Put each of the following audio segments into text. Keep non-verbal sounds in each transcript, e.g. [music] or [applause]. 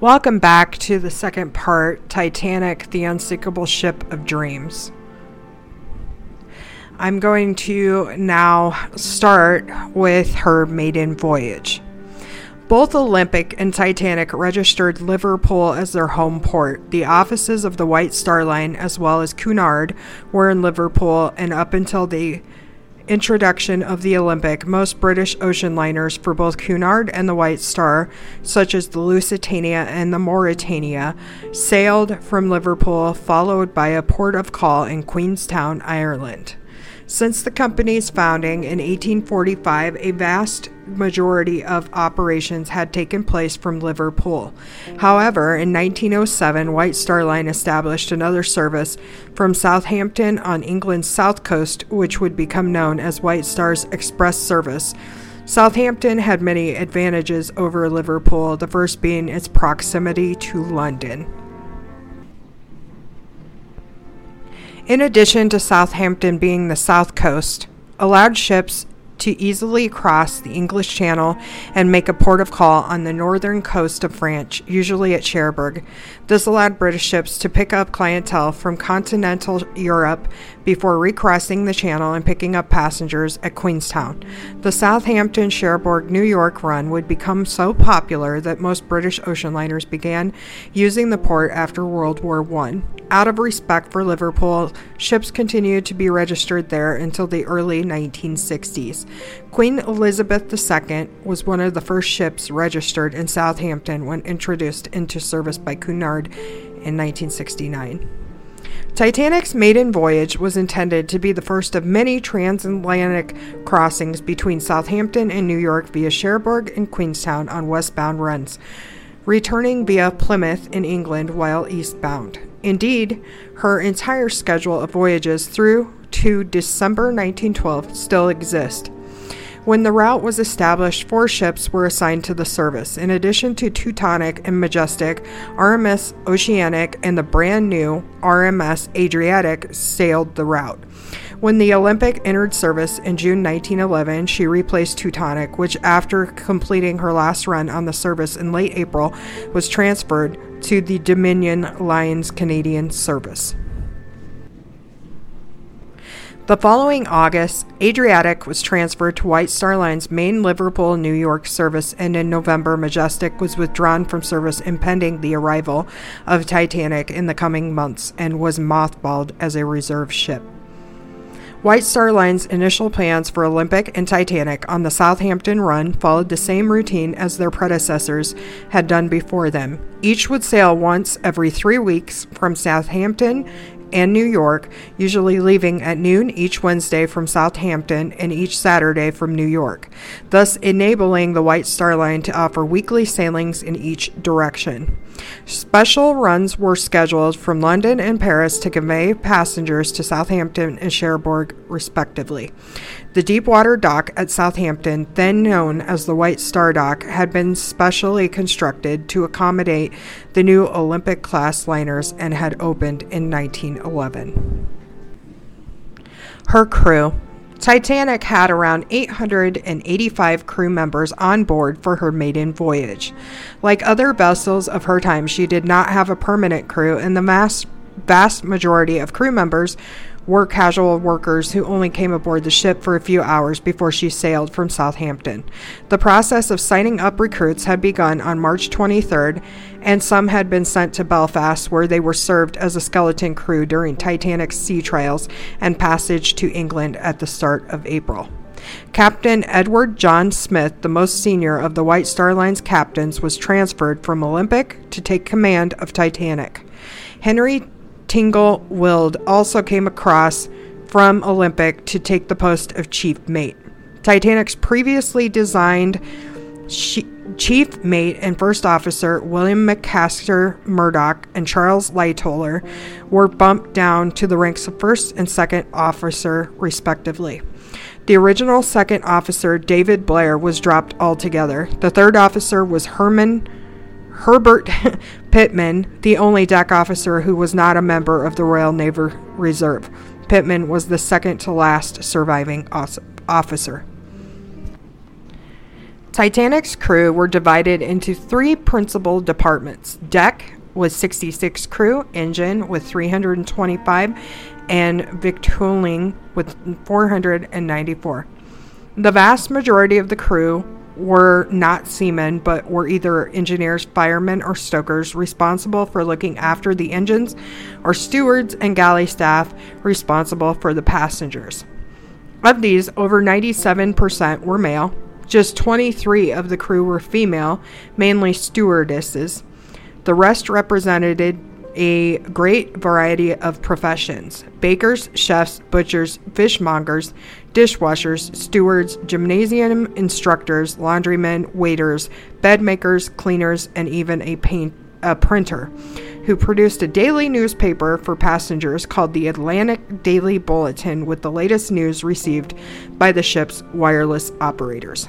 Welcome back to the second part Titanic, the unsinkable ship of dreams. I'm going to now start with her maiden voyage. Both Olympic and Titanic registered Liverpool as their home port. The offices of the White Star Line, as well as Cunard, were in Liverpool, and up until the introduction of the Olympic, most British ocean liners for both Cunard and the White Star, such as the Lusitania and the Mauretania, sailed from Liverpool, followed by a port of call in Queenstown, Ireland. Since the company's founding in 1845, a vast majority of operations had taken place from Liverpool. However, in 1907, White Star Line established another service from Southampton on England's south coast, which would become known as White Star's Express Service. Southampton had many advantages over Liverpool, the first being its proximity to London. In addition to Southampton being the south coast, allowed ships to easily cross the English Channel and make a port of call on the northern coast of France, usually at Cherbourg. This allowed British ships to pick up clientele from continental Europe before recrossing the channel and picking up passengers at Queenstown. The Southampton Cherbourg New York run would become so popular that most British ocean liners began using the port after World War I. Out of respect for Liverpool, ships continued to be registered there until the early 1960s. Queen Elizabeth II was one of the first ships registered in Southampton when introduced into service by Cunard in 1969. Titanic's maiden voyage was intended to be the first of many transatlantic crossings between Southampton and New York via Cherbourg and Queenstown on westbound runs, returning via Plymouth in England while eastbound. Indeed, her entire schedule of voyages through to December 1912 still exist. When the route was established, four ships were assigned to the service. In addition to Teutonic and Majestic, RMS Oceanic and the brand new RMS Adriatic sailed the route. When the Olympic entered service in June 1911, she replaced Teutonic, which, after completing her last run on the service in late April, was transferred to the Dominion Line's Canadian service. The following August, Adriatic was transferred to White Star Line's main Liverpool New York service, and in November, Majestic was withdrawn from service impending the arrival of Titanic in the coming months and was mothballed as a reserve ship. White Star Line's initial plans for Olympic and Titanic on the Southampton run followed the same routine as their predecessors had done before them. Each would sail once every three weeks from Southampton and New York, usually leaving at noon each Wednesday from Southampton and each Saturday from New York, thus enabling the White Star Line to offer weekly sailings in each direction. Special runs were scheduled from London and Paris to convey passengers to Southampton and Cherbourg, respectively. The deepwater dock at Southampton, then known as the White Star Dock, had been specially constructed to accommodate the new Olympic class liners and had opened in 1911. Her crew Titanic had around 885 crew members on board for her maiden voyage. Like other vessels of her time, she did not have a permanent crew, and the vast, vast majority of crew members were casual workers who only came aboard the ship for a few hours before she sailed from Southampton. The process of signing up recruits had begun on March 23rd, and some had been sent to Belfast where they were served as a skeleton crew during Titanic's sea trials and passage to England at the start of April. Captain Edward John Smith, the most senior of the White Star Line's captains, was transferred from Olympic to take command of Titanic. Henry Tingle Wilde also came across from Olympic to take the post of chief mate. Titanic's previously designed chief mate and first officer William McMaster Murdoch and Charles Lightoller were bumped down to the ranks of first and second officer, respectively. The original second officer, David Blair, was dropped altogether. The third officer was Herman Herbert [laughs] Pitman, the only deck officer who was not a member of the Royal Naval Reserve. Pitman was the second to last surviving officer. Titanic's crew were divided into three principal departments deck with 66 crew, engine with 325, and victualling with 494. The vast majority of the crew were not seamen, but were either engineers, firemen, or stokers responsible for looking after the engines, or stewards and galley staff responsible for the passengers. Of these, over 97% were male. Just 23 of the crew were female, mainly stewardesses. The rest represented a great variety of professions bakers, chefs, butchers, fishmongers, dishwashers, stewards, gymnasium instructors, laundrymen, waiters, bedmakers, cleaners, and even a, paint, a printer who produced a daily newspaper for passengers called the Atlantic Daily Bulletin with the latest news received by the ship's wireless operators.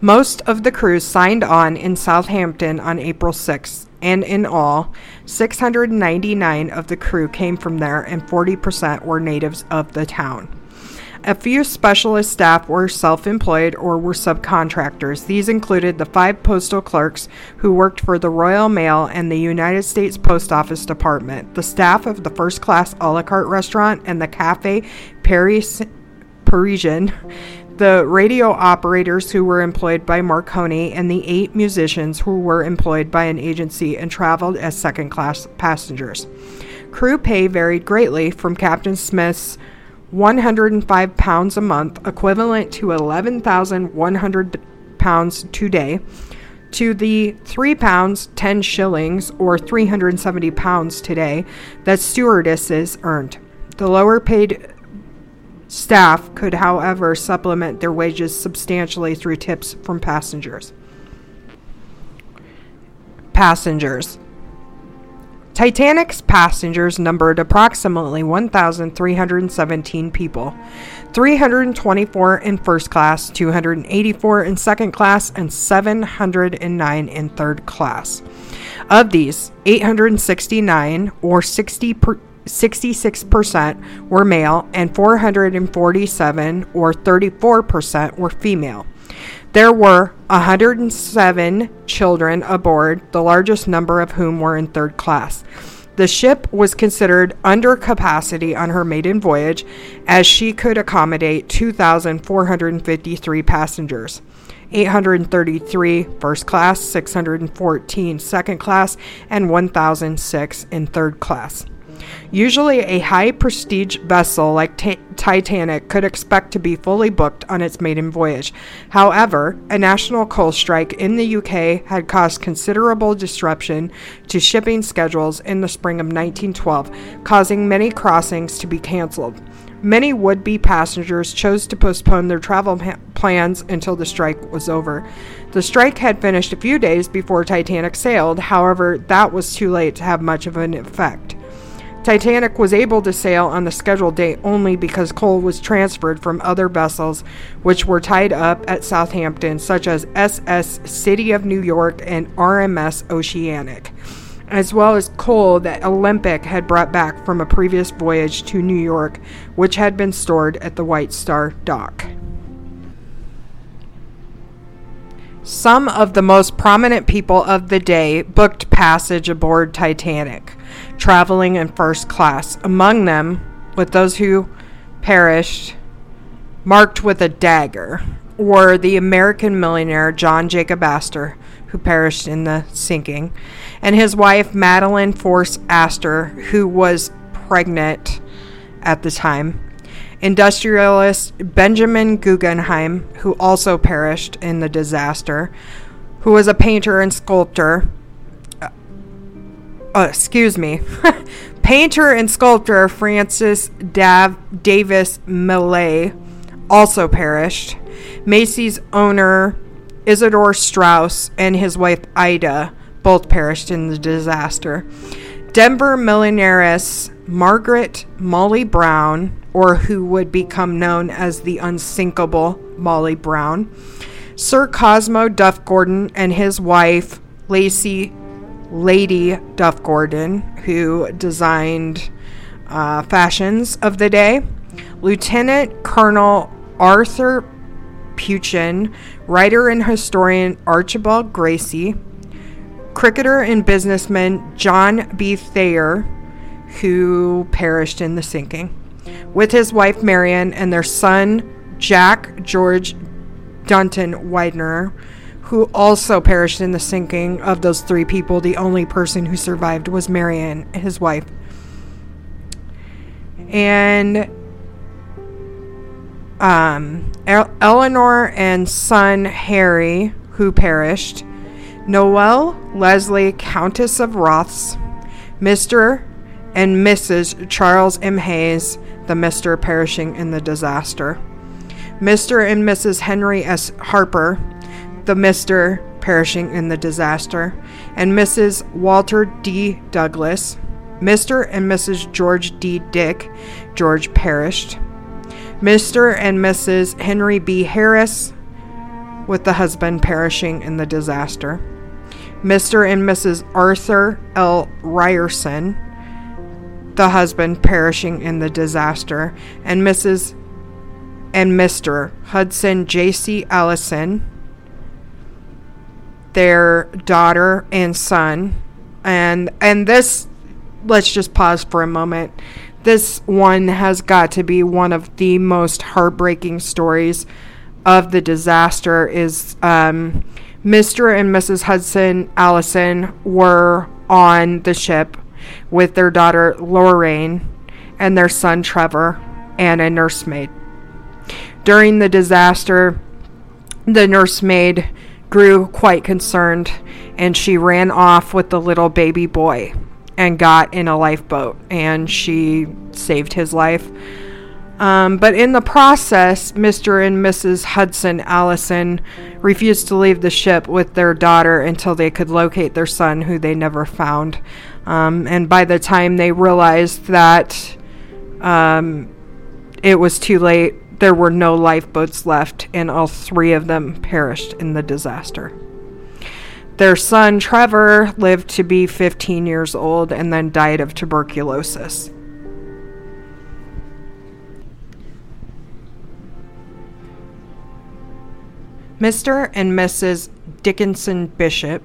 Most of the crews signed on in Southampton on April 6th, and in all, 699 of the crew came from there and 40% were natives of the town. A few specialist staff were self employed or were subcontractors. These included the five postal clerks who worked for the Royal Mail and the United States Post Office Department, the staff of the first class a la carte restaurant and the Cafe Paris, Parisian, the radio operators who were employed by Marconi, and the eight musicians who were employed by an agency and traveled as second class passengers. Crew pay varied greatly from Captain Smith's 105 pounds a month, equivalent to 11,100 pounds today, to the 3 pounds 10 shillings or 370 pounds today that stewardesses earned. The lower paid Staff could, however, supplement their wages substantially through tips from passengers. Passengers. Titanic's passengers numbered approximately 1,317 people, 324 in first class, 284 in second class, and 709 in third class. Of these, 869 or 60 per 66% were male and 447 or 34% were female. There were 107 children aboard, the largest number of whom were in third class. The ship was considered under capacity on her maiden voyage as she could accommodate 2,453 passengers. 833 first class, 614 second class, and 1,006 in third class. Usually, a high prestige vessel like Titanic could expect to be fully booked on its maiden voyage. However, a national coal strike in the UK had caused considerable disruption to shipping schedules in the spring of 1912, causing many crossings to be canceled. Many would be passengers chose to postpone their travel plans until the strike was over. The strike had finished a few days before Titanic sailed, however, that was too late to have much of an effect. Titanic was able to sail on the scheduled date only because coal was transferred from other vessels which were tied up at Southampton, such as SS City of New York and RMS Oceanic, as well as coal that Olympic had brought back from a previous voyage to New York, which had been stored at the White Star dock. Some of the most prominent people of the day booked passage aboard Titanic traveling in first class. Among them, with those who perished, marked with a dagger, were the American millionaire John Jacob Astor, who perished in the sinking, and his wife Madeline Force Astor, who was pregnant at the time. Industrialist Benjamin Guggenheim, who also perished in the disaster, who was a painter and sculptor, uh, excuse me, [laughs] painter and sculptor Francis Dav- Davis Millais also perished. Macy's owner Isidor Straus and his wife Ida both perished in the disaster. Denver millionairess Margaret Molly Brown, or who would become known as the unsinkable Molly Brown, Sir Cosmo Duff Gordon and his wife Lacey Lady Duff Gordon, who designed uh, fashions of the day, Lieutenant Colonel Arthur Peuchen, writer and historian Archibald Gracie, cricketer and businessman John B. Thayer, who perished in the sinking, with his wife Marion and their son Jack George Dunton Widener, who also perished in the sinking. Of those three people, the only person who survived was Marion, his wife. And um, Eleanor and son Harry, who perished, Noel Leslie, Countess of Rothes, Mr. and Mrs. Charles M. Hays, the Mr. perishing in the disaster, Mr. and Mrs. Henry S. Harper, the Mr. perishing in the disaster, and Mrs. Walter D. Douglas, Mr. and Mrs. George D. Dick, George perished. Mr. and Mrs. Henry B. Harris, with the husband perishing in the disaster. Mr. and Mrs. Arthur L. Ryerson, the husband perishing in the disaster, and Mrs. and Mr. Hudson J.C. Allison, their daughter and son. And and this let's just pause for a moment this one has got to be one of the most heartbreaking stories of the disaster is um, mr and mrs hudson allison were on the ship with their daughter lorraine and their son trevor and a nursemaid during the disaster the nursemaid grew quite concerned and she ran off with the little baby boy and got in a lifeboat, and she saved his life. Um, but in the process, Mr. and Mrs. Hudson Allison refused to leave the ship with their daughter until they could locate their son, who they never found. Um, and by the time they realized that um, it was too late, there were no lifeboats left, and all three of them perished in the disaster. Their son, Trevor, lived to be 15 years old and then died of tuberculosis. Mr. and Mrs. Dickinson Bishop,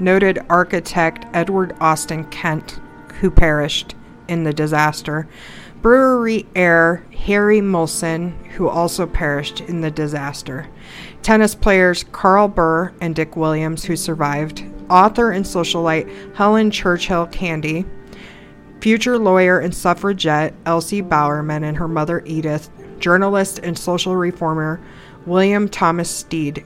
noted architect Edward Austin Kent, who perished in the disaster, brewery heir Harry Molson, who also perished in the disaster, tennis players Karl Behr and Dick Williams, who survived, author and socialite Helen Churchill Candee, future lawyer and suffragette Elsie Bowerman and her mother Edith, journalist and social reformer William Thomas Stead.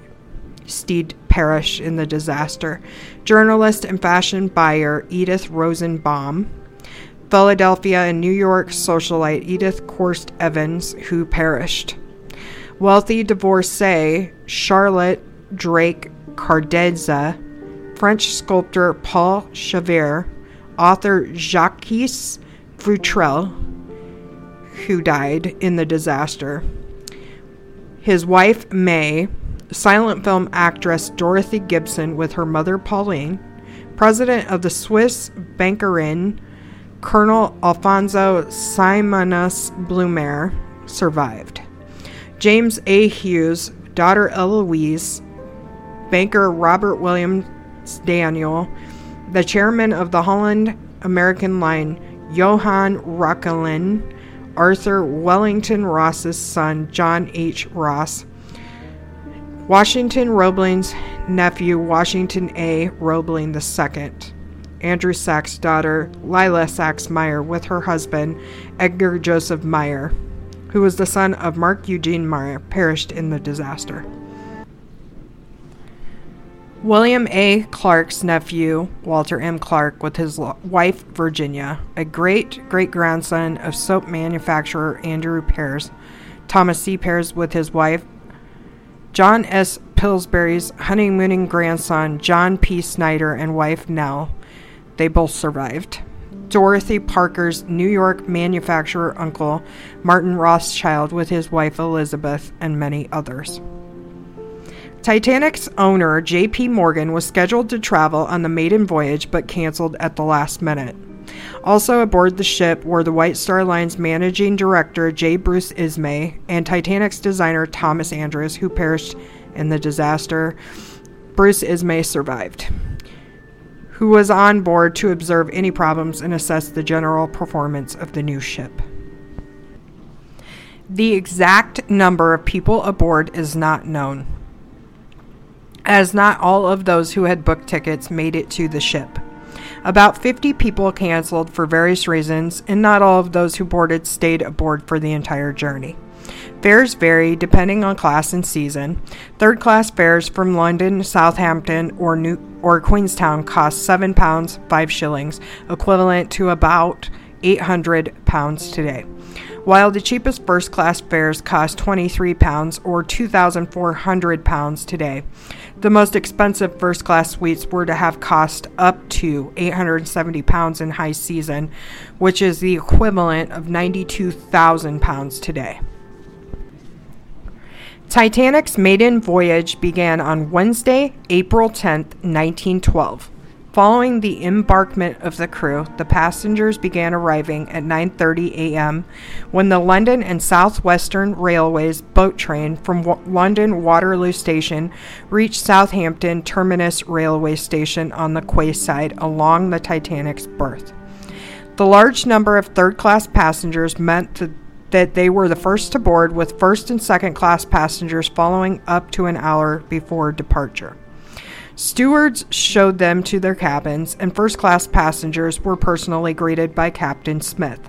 Stead perished in the disaster. Journalist and fashion buyer Edith Rosenbaum, Philadelphia and New York socialite Edith Corse Evans, who perished. Wealthy divorcee Charlotte Drake Cardeza, French sculptor Paul Chevré, author Jacques Futrelle, who died in the disaster. His wife, May, silent film actress Dorothy Gibson with her mother Pauline, president of the Swiss Bankverein Colonel Alfonso Simonius Blumer survived. James A. Hughes, daughter Eloise, banker Robert Williams Daniel, the chairman of the Holland American Line, Johann Reuchlin, Arthur Wellington Ross's son, John H. Ross, Washington Roebling's nephew, Washington A. Roebling II. Andrew Saks' daughter, Lila Saks Meyer, with her husband, Edgar Joseph Meyer, who was the son of Marc Eugene Meyer, perished in the disaster. William A. Clark's nephew, Walter M. Clark, with his wife, Virginia, a great great grandson of soap manufacturer Andrew Pears, Thomas C. Pears, with his wife, John S. Pillsbury's honeymooning grandson, John P. Snyder, and wife Nell, they both survived. Dorothy Parker's New York manufacturer uncle, Martin Rothschild, with his wife Elizabeth, and many others. Titanic's owner, J.P. Morgan, was scheduled to travel on the maiden voyage but canceled at the last minute. Also aboard the ship were the White Star Line's managing director J. Bruce Ismay and Titanic's designer Thomas Andrews, who perished in the disaster. Bruce Ismay survived, who was on board to observe any problems and assess the general performance of the new ship. The exact number of people aboard is not known, as not all of those who had booked tickets made it to the ship. About 50 people canceled for various reasons, and not all of those who boarded stayed aboard for the entire journey. Fares vary depending on class and season. Third class fares from London, Southampton, or New or Queenstown cost seven pounds five shillings, equivalent to about 800 pounds today. While the cheapest first class fares cost 23 pounds or 2,400 pounds today. The most expensive first class suites were to have cost up to 870 pounds in high season, which is the equivalent of 92,000 pounds today. Titanic's maiden voyage began on Wednesday, April 10, 1912. Following the embarkment of the crew, the passengers began arriving at 9:30 a.m. when the London and Southwestern Railways boat train from w- London Waterloo Station reached Southampton Terminus Railway Station on the quayside along the Titanic's berth. The large number of third-class passengers meant to that they were the first to board, with first and second class passengers following up to an hour before departure. Stewards showed them to their cabins, and first class passengers were personally greeted by Captain Smith.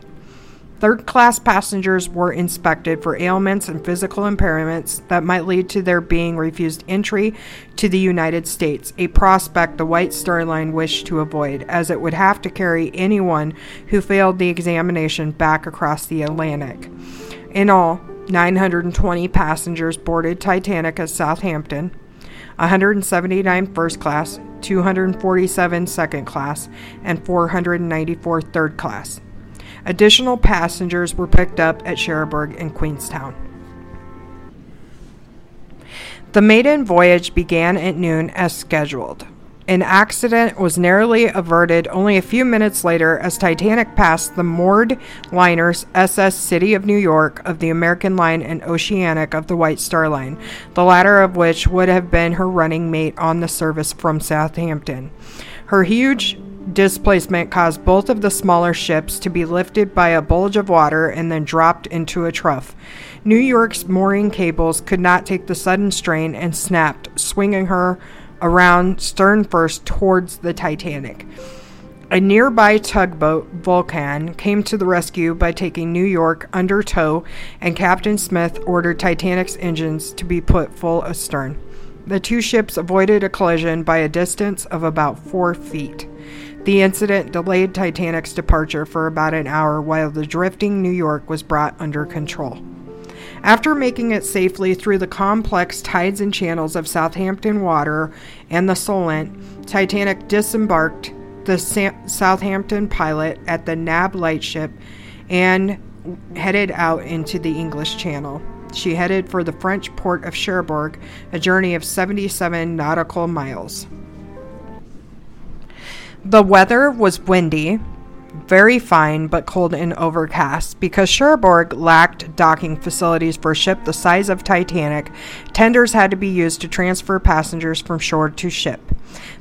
Third class passengers were inspected for ailments and physical impairments that might lead to their being refused entry to the United States, a prospect the White Star Line wished to avoid, as it would have to carry anyone who failed the examination back across the Atlantic. In all, 920 passengers boarded Titanic at Southampton, 179 first class, 247 second class, and 494 third class. Additional passengers were picked up at Cherbourg and Queenstown. The maiden voyage began at noon as scheduled. An accident was narrowly averted only a few minutes later as Titanic passed the moored liners SS City of New York of the American Line and Oceanic of the White Star Line, the latter of which would have been her running mate on the service from Southampton. Her huge displacement caused both of the smaller ships to be lifted by a bulge of water and then dropped into a trough. New York's mooring cables could not take the sudden strain and snapped, swinging her around stern first towards the Titanic. A nearby tugboat, Vulcan, came to the rescue by taking New York under tow, and Captain Smith ordered Titanic's engines to be put full astern. The two ships avoided a collision by a distance of about four feet. The incident delayed Titanic's departure for about an hour while the drifting New York was brought under control. After making it safely through the complex tides and channels of Southampton Water and the Solent, Titanic disembarked the Southampton pilot at the Nab lightship and headed out into the English Channel. She headed for the French port of Cherbourg, a journey of 77 nautical miles. The weather was windy, very fine but cold and overcast. Because Cherbourg lacked docking facilities for a ship the size of Titanic, tenders had to be used to transfer passengers from shore to ship.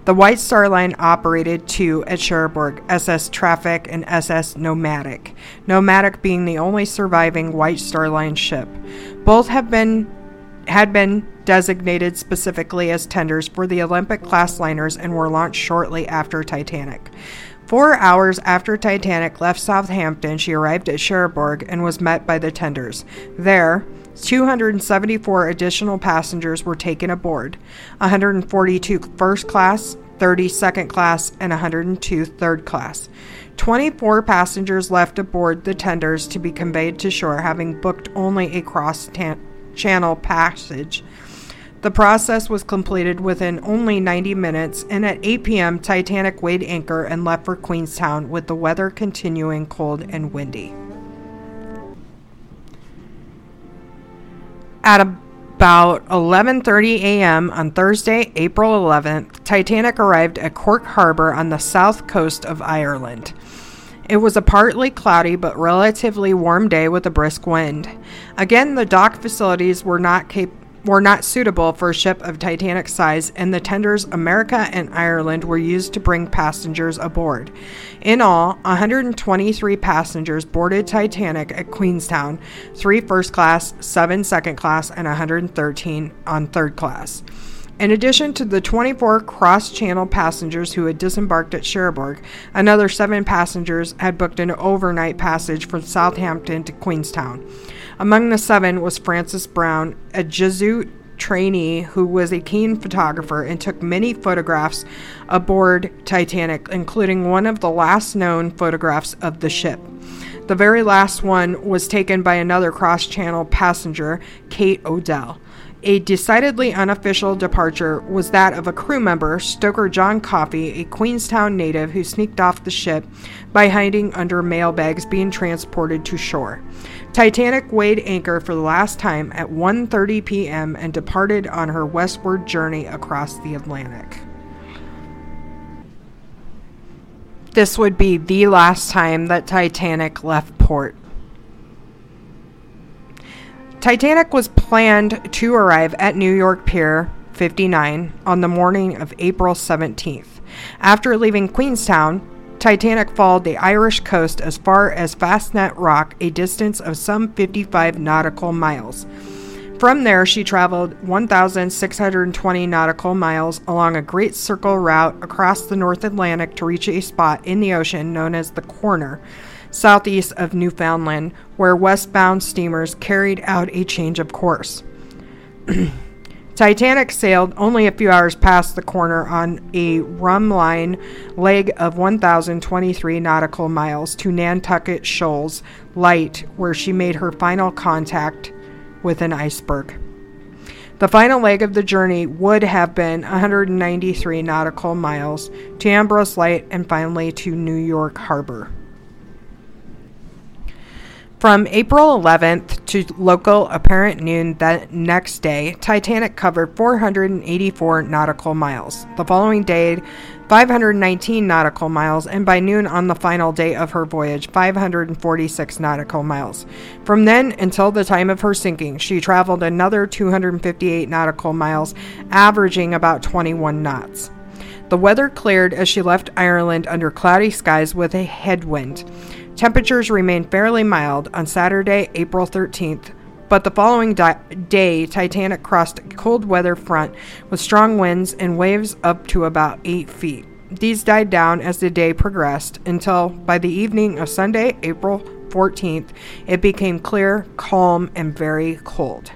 The White Star Line operated two at Cherbourg, SS Traffic and SS Nomadic, Nomadic being the only surviving White Star Line ship. Both have been had been designated specifically as tenders for the Olympic class liners and were launched shortly after Titanic. Four hours after Titanic left Southampton, she arrived at Cherbourg and was met by the tenders. There, 274 additional passengers were taken aboard 142 first class, 30 second class, and 102 third class. 24 passengers left aboard the tenders to be conveyed to shore, having booked only a cross channel passage the process was completed within only 90 minutes, and at 8 p.m., Titanic weighed anchor and left for Queenstown with the weather continuing cold and windy. At about 11:30 a.m. on Thursday, April 11th, Titanic arrived at Cork Harbor on the south coast of Ireland. It was a partly cloudy but relatively warm day with a brisk wind. Again, the dock facilities were not capable were not suitable for a ship of Titanic size, and the tenders America and Ireland were used to bring passengers aboard. In all, 123 passengers boarded Titanic at Queenstown, three first class, seven second class, and 113 on third class. In addition to the 24 cross channel passengers who had disembarked at Cherbourg, another seven passengers had booked an overnight passage from Southampton to Queenstown. Among the seven was Francis Browne, a Jesuit trainee who was a keen photographer and took many photographs aboard Titanic, including one of the last known photographs of the ship. The very last one was taken by another cross channel passenger, Kate Odell. A decidedly unofficial departure was that of a crew member, Stoker John Coffey, a Queenstown native who sneaked off the ship by hiding under mail bags being transported to shore. Titanic weighed anchor for the last time at 1:30 p.m. and departed on her westward journey across the Atlantic. This would be the last time that Titanic left port. Titanic was planned to arrive at New York Pier 59 on the morning of April 17th. After leaving Queenstown, Titanic followed the Irish coast as far as Fastnet Rock, a distance of some 55 nautical miles. From there, she traveled 1,620 nautical miles along a great circle route across the North Atlantic to reach a spot in the ocean known as the Corner, southeast of Newfoundland, where westbound steamers carried out a change of course. [clears throat] Titanic sailed only a few hours past the corner on a rhumb line leg of 1,023 nautical miles to Nantucket Shoals Light, where she made her final contact with an iceberg. The final leg of the journey would have been 193 nautical miles to Ambrose Light and finally to New York Harbor. From April 11th to local apparent noon that next day, Titanic covered 484 nautical miles. The following day, 519 nautical miles, and by noon on the final day of her voyage, 546 nautical miles. From then until the time of her sinking, she traveled another 258 nautical miles, averaging about 21 knots. The weather cleared as she left Ireland under cloudy skies with a headwind. Temperatures remained fairly mild on Saturday, April 13th, but the following di- day, Titanic crossed a cold weather front with strong winds and waves up to about 8 feet. These died down as the day progressed until, by the evening of Sunday, April 14th, it became clear, calm, and very cold.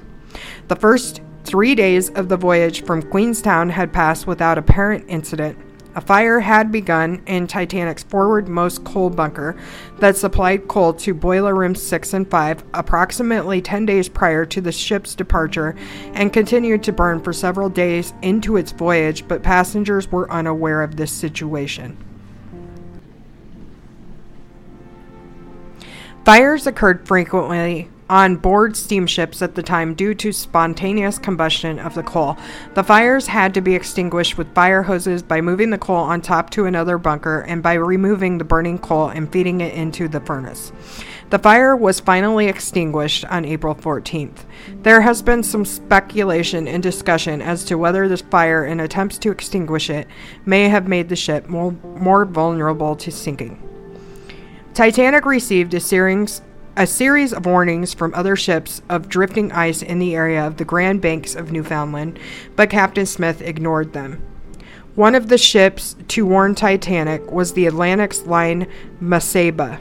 The first three days of the voyage from Queenstown had passed without apparent incident, a fire had begun in Titanic's forwardmost coal bunker that supplied coal to boiler rooms 6 and 5 approximately 10 days prior to the ship's departure and continued to burn for several days into its voyage, but passengers were unaware of this situation. Fires occurred frequently on board steamships at the time due to spontaneous combustion of the coal. The fires had to be extinguished with fire hoses by moving the coal on top to another bunker and by removing the burning coal and feeding it into the furnace. The fire was finally extinguished on April 14th. There has been some speculation and discussion as to whether this fire and attempts to extinguish it may have made the ship more, more vulnerable to sinking. Titanic received a series a series of warnings from other ships of drifting ice in the area of the Grand Banks of Newfoundland, but Captain Smith ignored them. One of the ships to warn Titanic was the Atlantic's line Mesaba.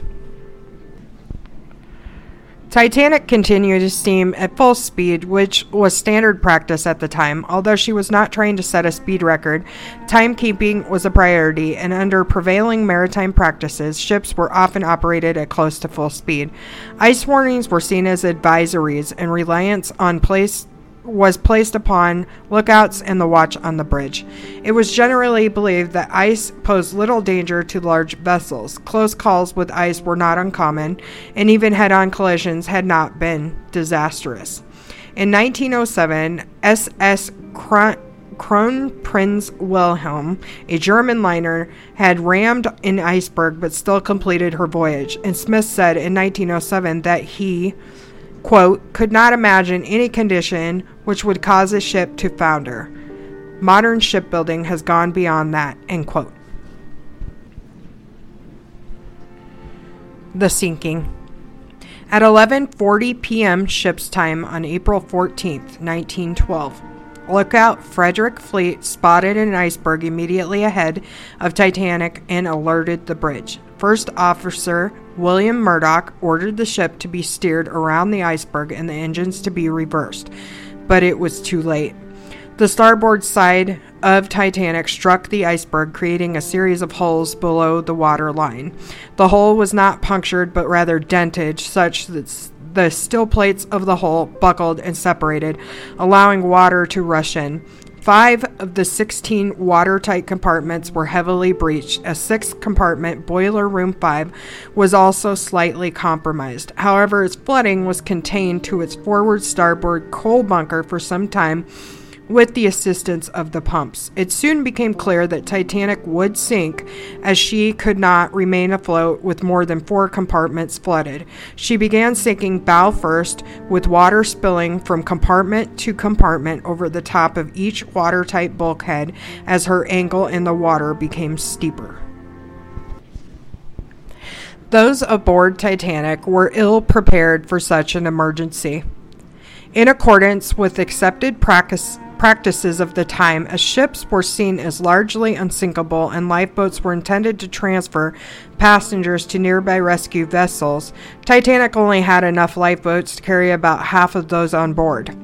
Titanic continued to steam at full speed, which was standard practice at the time. Although she was not trying to set a speed record, timekeeping was a priority, and under prevailing maritime practices, ships were often operated at close to full speed. Ice warnings were seen as advisories, and reliance on place was placed upon lookouts and the watch on the bridge. It was generally believed that ice posed little danger to large vessels. Close calls with ice were not uncommon, and even head on collisions had not been disastrous. In 1907, SS Kronprinz Wilhelm, a German liner, had rammed an iceberg but still completed her voyage. And Smith said in 1907 that he, quote, could not imagine any condition which would cause a ship to founder. Modern shipbuilding has gone beyond that, end quote. The sinking. At 11:40 p.m. ship's time on April 14, 1912, lookout Frederick Fleet spotted an iceberg immediately ahead of Titanic and alerted the bridge. First officer William Murdoch ordered the ship to be steered around the iceberg and the engines to be reversed, but it was too late. The starboard side of Titanic struck the iceberg, creating a series of holes below the water line. The hole was not punctured, but rather dented, such that the steel plates of the hull buckled and separated, allowing water to rush in. Five of the 16 watertight compartments were heavily breached. A sixth compartment, Boiler Room 5, was also slightly compromised. However, its flooding was contained to its forward starboard coal bunker for some time with the assistance of the pumps. It soon became clear that Titanic would sink as she could not remain afloat with more than four compartments flooded. She began sinking bow first, with water spilling from compartment to compartment over the top of each watertight bulkhead as her angle in the water became steeper. Those aboard Titanic were ill prepared for such an emergency. In accordance with accepted practice, practices of the time, as ships were seen as largely unsinkable and lifeboats were intended to transfer passengers to nearby rescue vessels, Titanic only had enough lifeboats to carry about half of those on board.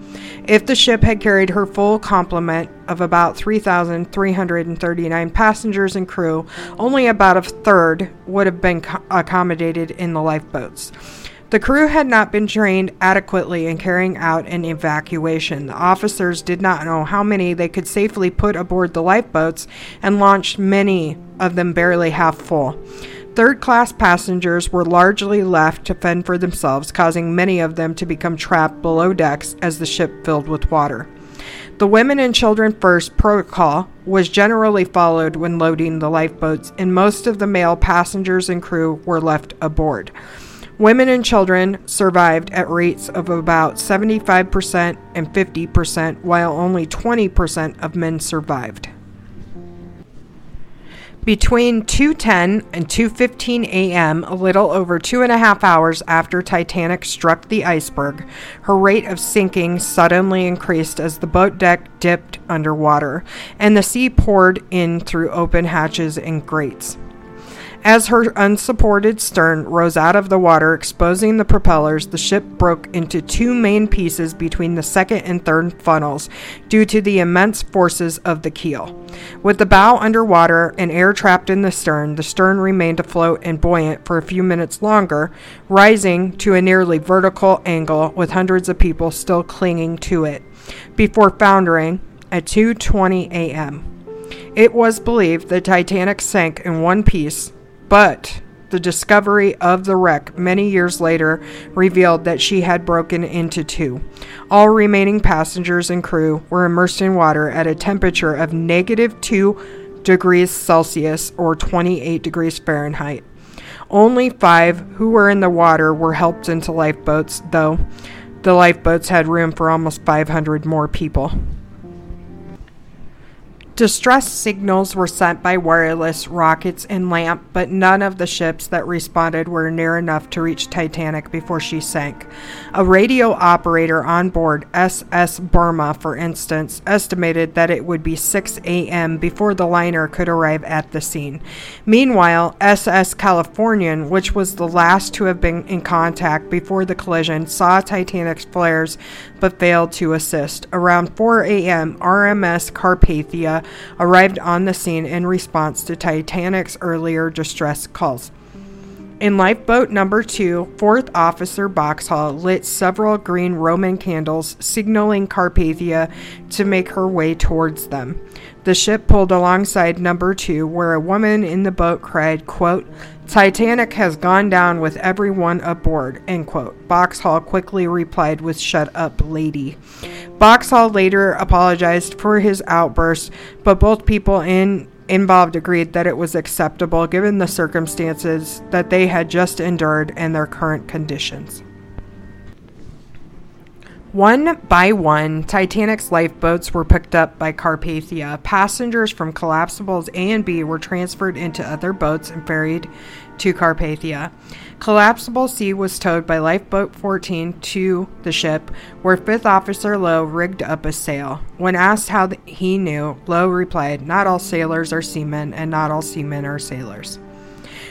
If the ship had carried her full complement of about 3,339 passengers and crew, only about a third would have been co- accommodated in the lifeboats. The crew had not been trained adequately in carrying out an evacuation. The officers did not know how many they could safely put aboard the lifeboats and launched many of them barely half full. Third class passengers were largely left to fend for themselves, causing many of them to become trapped below decks as the ship filled with water. The women and children first protocol was generally followed when loading the lifeboats, and most of the male passengers and crew were left aboard. Women and children survived at rates of about 75% and 50%, while only 20% of men survived. Between 2:10 and 2:15 a.m., a little over two and a half hours after Titanic struck the iceberg, her rate of sinking suddenly increased as the boat deck dipped underwater, and the sea poured in through open hatches and grates. As her unsupported stern rose out of the water, exposing the propellers, the ship broke into two main pieces between the second and third funnels due to the immense forces of the keel. With the bow underwater and air trapped in the stern, the stern remained afloat and buoyant for a few minutes longer, rising to a nearly vertical angle with hundreds of people still clinging to it, before foundering at 2:20 a.m. It was believed the Titanic sank in one piece but the discovery of the wreck many years later revealed that she had broken into two. All remaining passengers and crew were immersed in water at a temperature of negative 2 degrees Celsius or 28 degrees Fahrenheit. Only five who were in the water were helped into lifeboats, though the lifeboats had room for almost 500 more people. Distress signals were sent by wireless rockets and LAMP, but none of the ships that responded were near enough to reach Titanic before she sank. A radio operator on board SS Birma, for instance, estimated that it would be 6 a.m. before the liner could arrive at the scene. Meanwhile, SS Californian, which was the last to have been in contact before the collision, saw Titanic's flares but failed to assist. Around 4 a.m., RMS Carpathia arrived on the scene in response to Titanic's earlier distress calls. In lifeboat number two, fourth officer Boxhall lit several green Roman candles, signaling Carpathia to make her way towards them. The ship pulled alongside number two, where a woman in the boat cried, quote, Titanic has gone down with everyone aboard, end quote. Boxhall quickly replied with, Shut up, lady. Boxhall later apologized for his outburst, but both people in involved agreed that it was acceptable given the circumstances that they had just endured and their current conditions. One by one, Titanic's lifeboats were picked up by Carpathia. Passengers from collapsibles A and B were transferred into other boats and ferried to Carpathia. Collapsible C was towed by Lifeboat 14 to the ship, where Fifth Officer Lowe rigged up a sail. When asked how he knew, Lowe replied, Not all sailors are seamen, and not all seamen are sailors.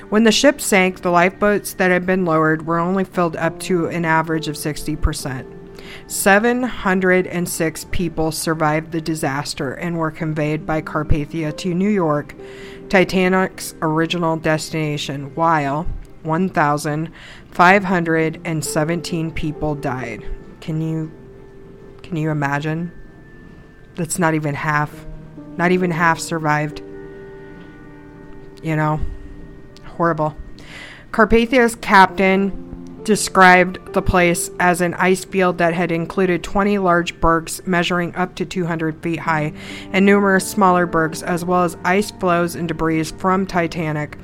When the ship sank, the lifeboats that had been lowered were only filled up to an average of 60%. 706 people survived the disaster and were conveyed by Carpathia to New York, Titanic's original destination, while 1,517 people died. Can you can you imagine? That's not even half. Not even half survived. You know, horrible. Carpathia's captain described the place as an ice field that had included 20 large bergs measuring up to 200 feet high and numerous smaller bergs, as well as ice floes and debris from Titanic.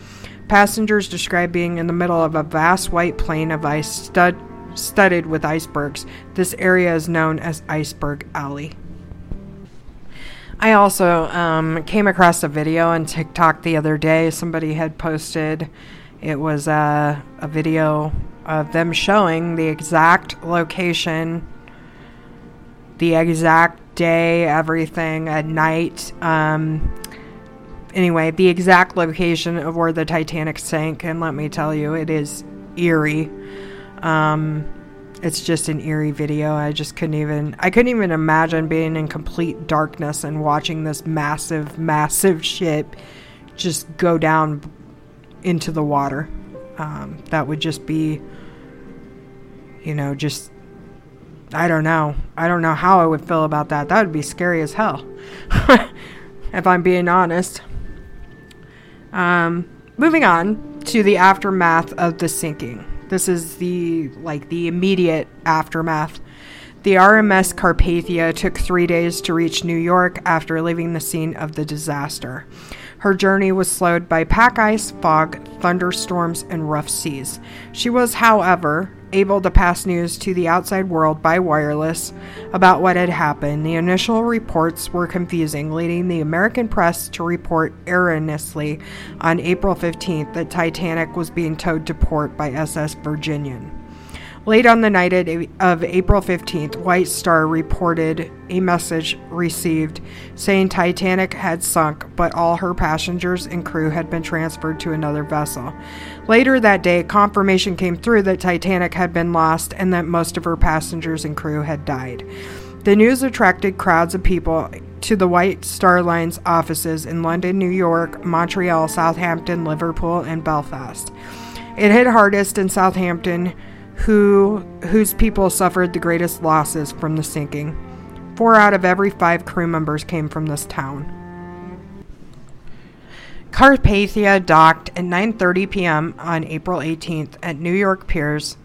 Passengers described being in the middle of a vast white plain of ice stud- studded with icebergs. This area is known as Iceberg Alley. I also um, came across a video on TikTok the other day. Somebody had posted, it was uh, a video of them showing the exact location, the exact day, everything at night. Um, anyway, the exact location of where the Titanic sank, and let me tell you, it is eerie. Um, it's just an eerie video. I just couldn't even I couldn't even imagine being in complete darkness and watching this massive, massive ship just go down into the water. Um, that would just be you know, just I don't know. I don't know how I would feel about that. That would be scary as hell. [laughs] if I'm being honest. Um, moving on to the aftermath of the sinking. This is the like the immediate aftermath. The RMS Carpathia took 3 days to reach New York after leaving the scene of the disaster. Her journey was slowed by pack ice, fog, thunderstorms, and rough seas. She was, however, able to pass news to the outside world by wireless about what had happened. The initial reports were confusing, leading the American press to report erroneously on April 15th that Titanic was being towed to port by SS Virginian. Late on the night of April 15th, White Star reported a message received saying Titanic had sunk, but all her passengers and crew had been transferred to another vessel. Later that day, confirmation came through that Titanic had been lost and that most of her passengers and crew had died. The news attracted crowds of people to the White Star Line's offices in London, New York, Montreal, Southampton, Liverpool, and Belfast. It hit hardest in Southampton who whose people suffered the greatest losses from the sinking. Four out of every five crew members came from this town. Carpathia docked at 9:30 p.m. on April 18th at New York Piers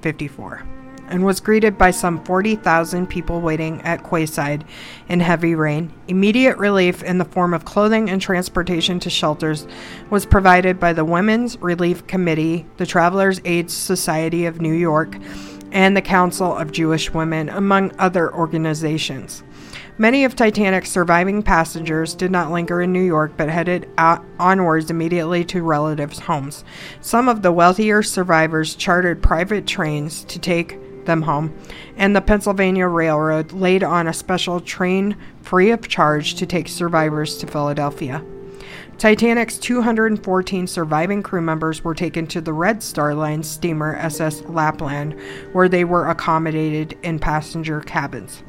54 and was greeted by some 40,000 people waiting at quayside in heavy rain. Immediate relief in the form of clothing and transportation to shelters was provided by the Women's Relief Committee, the Travelers Aid Society of New York, and the Council of Jewish Women, among other organizations. Many of Titanic's surviving passengers did not linger in New York but headed out- onwards immediately to relatives' homes. Some of the wealthier survivors chartered private trains to take them home, and the Pennsylvania Railroad laid on a special train free of charge to take survivors to Philadelphia. Titanic's 214 surviving crew members were taken to the Red Star Line steamer SS Lapland, where they were accommodated in passenger cabins.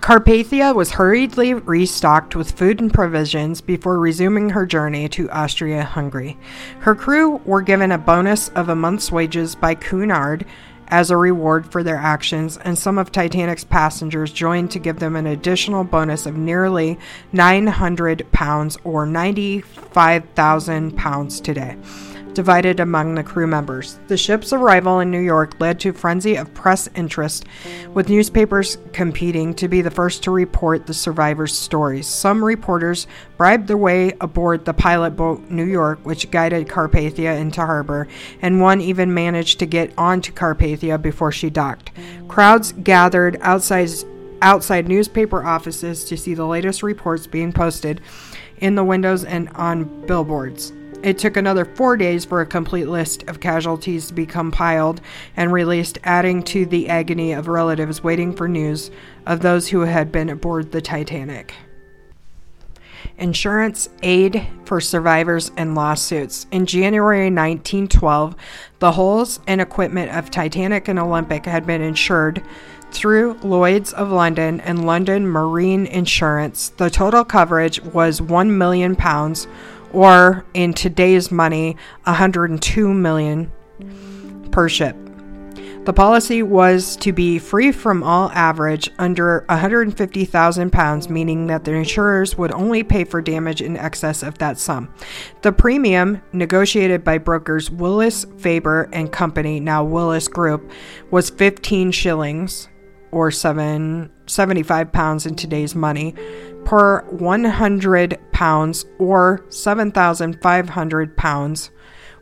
Carpathia was hurriedly restocked with food and provisions before resuming her journey to Austria Hungary. Her crew were given a bonus of a month's wages by Cunard as a reward for their actions, and some of Titanic's passengers joined to give them an additional bonus of nearly 900 pounds or 95,000 pounds today divided among the crew members. The ship's arrival in New York led to a frenzy of press interest, with newspapers competing to be the first to report the survivors' stories. Some reporters bribed their way aboard the pilot boat New York, which guided Carpathia into harbor, and one even managed to get onto Carpathia before she docked. Crowds gathered outside outside newspaper offices to see the latest reports being posted in the windows and on billboards. It took another four days for a complete list of casualties to be compiled and released, adding to the agony of relatives waiting for news of those who had been aboard the Titanic. Insurance aid for survivors and lawsuits. In January 1912, the hulls and equipment of Titanic and Olympic had been insured through Lloyd's of London and London Marine Insurance. The total coverage was 1 million pounds or in today's money 102 million per ship. The policy was to be free from all average under 150,000 pounds, meaning that the insurers would only pay for damage in excess of that sum. The premium, negotiated by brokers Willis, Faber and Company, now Willis Group, was 15 shillings or 7 75 pounds in today's money per 100 pounds or 7,500 pounds,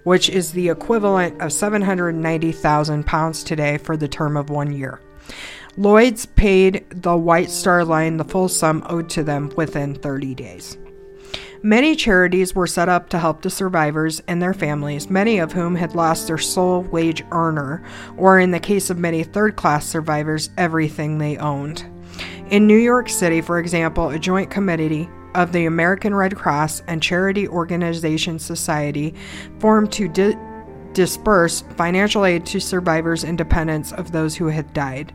which is the equivalent of 790,000 pounds today for the term of one year. Lloyds paid the White Star Line the full sum owed to them within 30 days. Many charities were set up to help the survivors and their families, many of whom had lost their sole wage earner, or in the case of many third class survivors, everything they owned. In New York City, for example, a joint committee of the American Red Cross and Charity Organization Society formed to di- disperse financial aid to survivors and dependents of those who had died.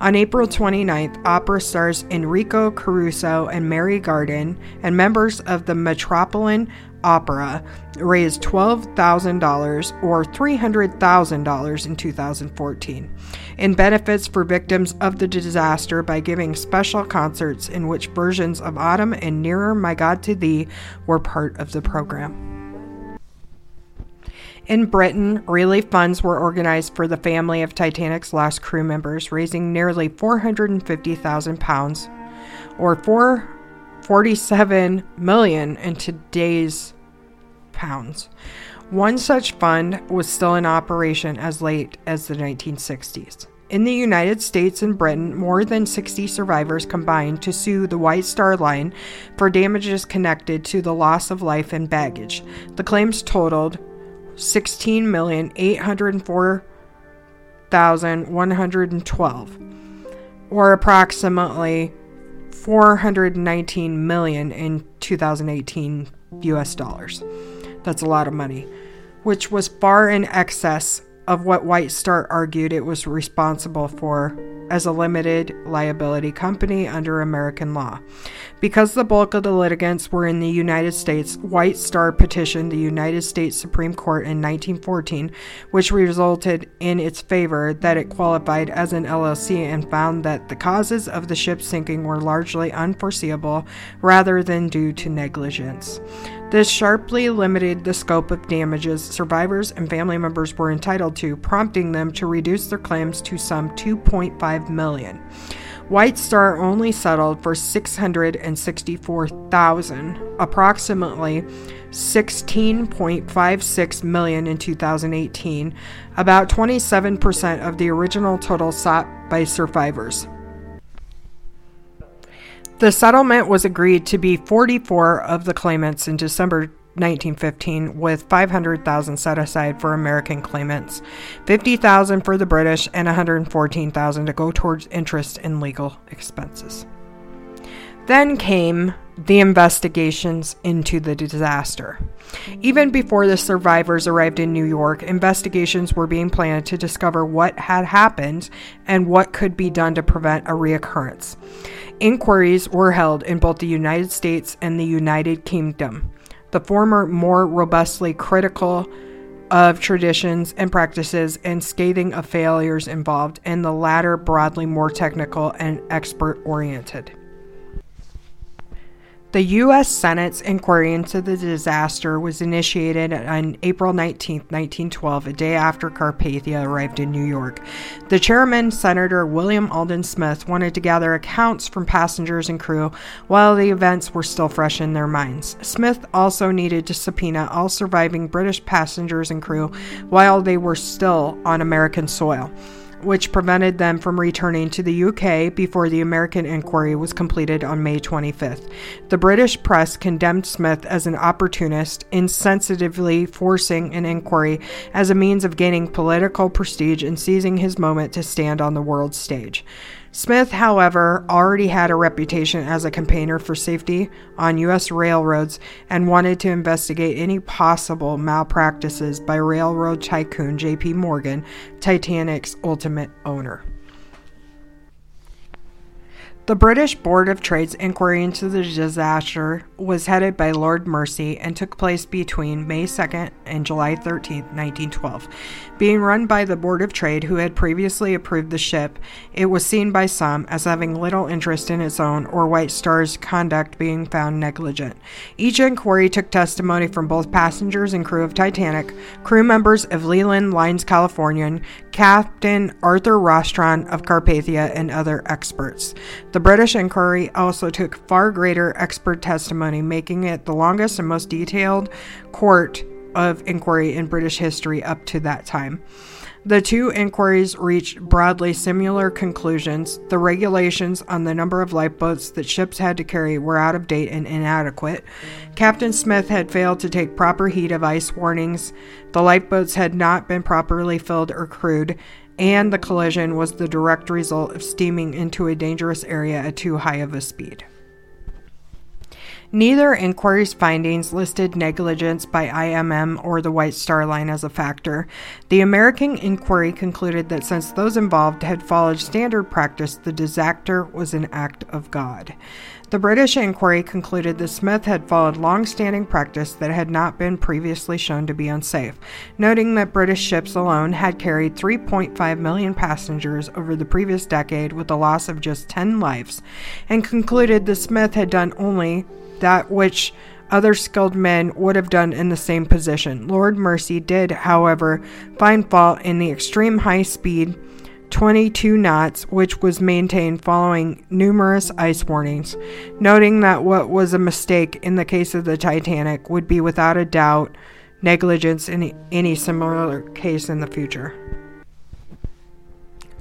On April 29th, opera stars Enrico Caruso and Mary Garden and members of the Metropolitan Opera raised $12,000 or $300,000 in 2014 in benefits for victims of the disaster by giving special concerts in which versions of Autumn and Nearer My God to Thee were part of the program. In Britain, relief funds were organized for the family of Titanic's lost crew members, raising nearly 450,000 pounds, or 447 million in today's pounds. One such fund was still in operation as late as the 1960s. In the United States and Britain, more than 60 survivors combined to sue the White Star Line for damages connected to the loss of life and baggage. The claims totaled 16,804,112 or approximately 419 million in 2018 US dollars. That's a lot of money, which was far in excess of what White Star argued it was responsible for as a limited liability company under American law. Because the bulk of the litigants were in the United States, White Star petitioned the United States Supreme Court in 1914, which resulted in its favor that it qualified as an LLC and found that the causes of the ship sinking were largely unforeseeable rather than due to negligence. This sharply limited the scope of damages survivors and family members were entitled to, prompting them to reduce their claims to some 2.5 million. White Star only settled for 664,000, approximately 16.56 million in 2018, about 27% of the original total sought by survivors. The settlement was agreed to be 44 of the claimants in December 1915 with 500,000 set aside for American claimants, 50,000 for the British and 114,000 to go towards interest and legal expenses. Then came the investigations into the disaster. Even before the survivors arrived in New York, investigations were being planned to discover what had happened and what could be done to prevent a reoccurrence. Inquiries were held in both the United States and the United Kingdom. The former more robustly critical of traditions and practices and scathing of failures involved, and the latter broadly more technical and expert oriented. The U.S. Senate's inquiry into the disaster was initiated on April 19, 1912, a day after Carpathia arrived in New York. The chairman, Senator William Alden Smith, wanted to gather accounts from passengers and crew while the events were still fresh in their minds. Smith also needed to subpoena all surviving British passengers and crew while they were still on American soil which prevented them from returning to the UK before the American inquiry was completed on May 25th. The British press condemned Smith as an opportunist, insensitively forcing an inquiry as a means of gaining political prestige and seizing his moment to stand on the world stage. Smith, however, already had a reputation as a campaigner for safety on U.S. railroads and wanted to investigate any possible malpractices by railroad tycoon J.P. Morgan, Titanic's ultimate owner. The British Board of Trade's inquiry into the disaster was headed by Lord Mersey and took place between May 2nd and July 13, 1912. Being run by the Board of Trade, who had previously approved the ship, it was seen by some as having little interest in its own or White Star's conduct being found negligent. Each inquiry took testimony from both passengers and crew of Titanic, crew members of Leyland Lines Californian, Captain Arthur Rostron of Carpathia, and other experts. The British inquiry also took far greater expert testimony, making it the longest and most detailed court of inquiry in British history up to that time. The two inquiries reached broadly similar conclusions. The regulations on the number of lifeboats that ships had to carry were out of date and inadequate. Captain Smith had failed to take proper heed of ice warnings. The lifeboats had not been properly filled or crewed, and the collision was the direct result of steaming into a dangerous area at too high of a speed. Neither inquiry's findings listed negligence by IMM or the White Star Line as a factor. The American inquiry concluded that since those involved had followed standard practice, the disaster was an act of God. The British inquiry concluded that Smith had followed long standing practice that had not been previously shown to be unsafe, noting that British ships alone had carried 3.5 million passengers over the previous decade with a loss of just 10 lives, and concluded that Smith had done only that which other skilled men would have done in the same position. Lord Mersey did, however, find fault in the extreme high speed 22 knots, which was maintained following numerous ice warnings, noting that what was a mistake in the case of the Titanic would be without a doubt negligence in any similar case in the future.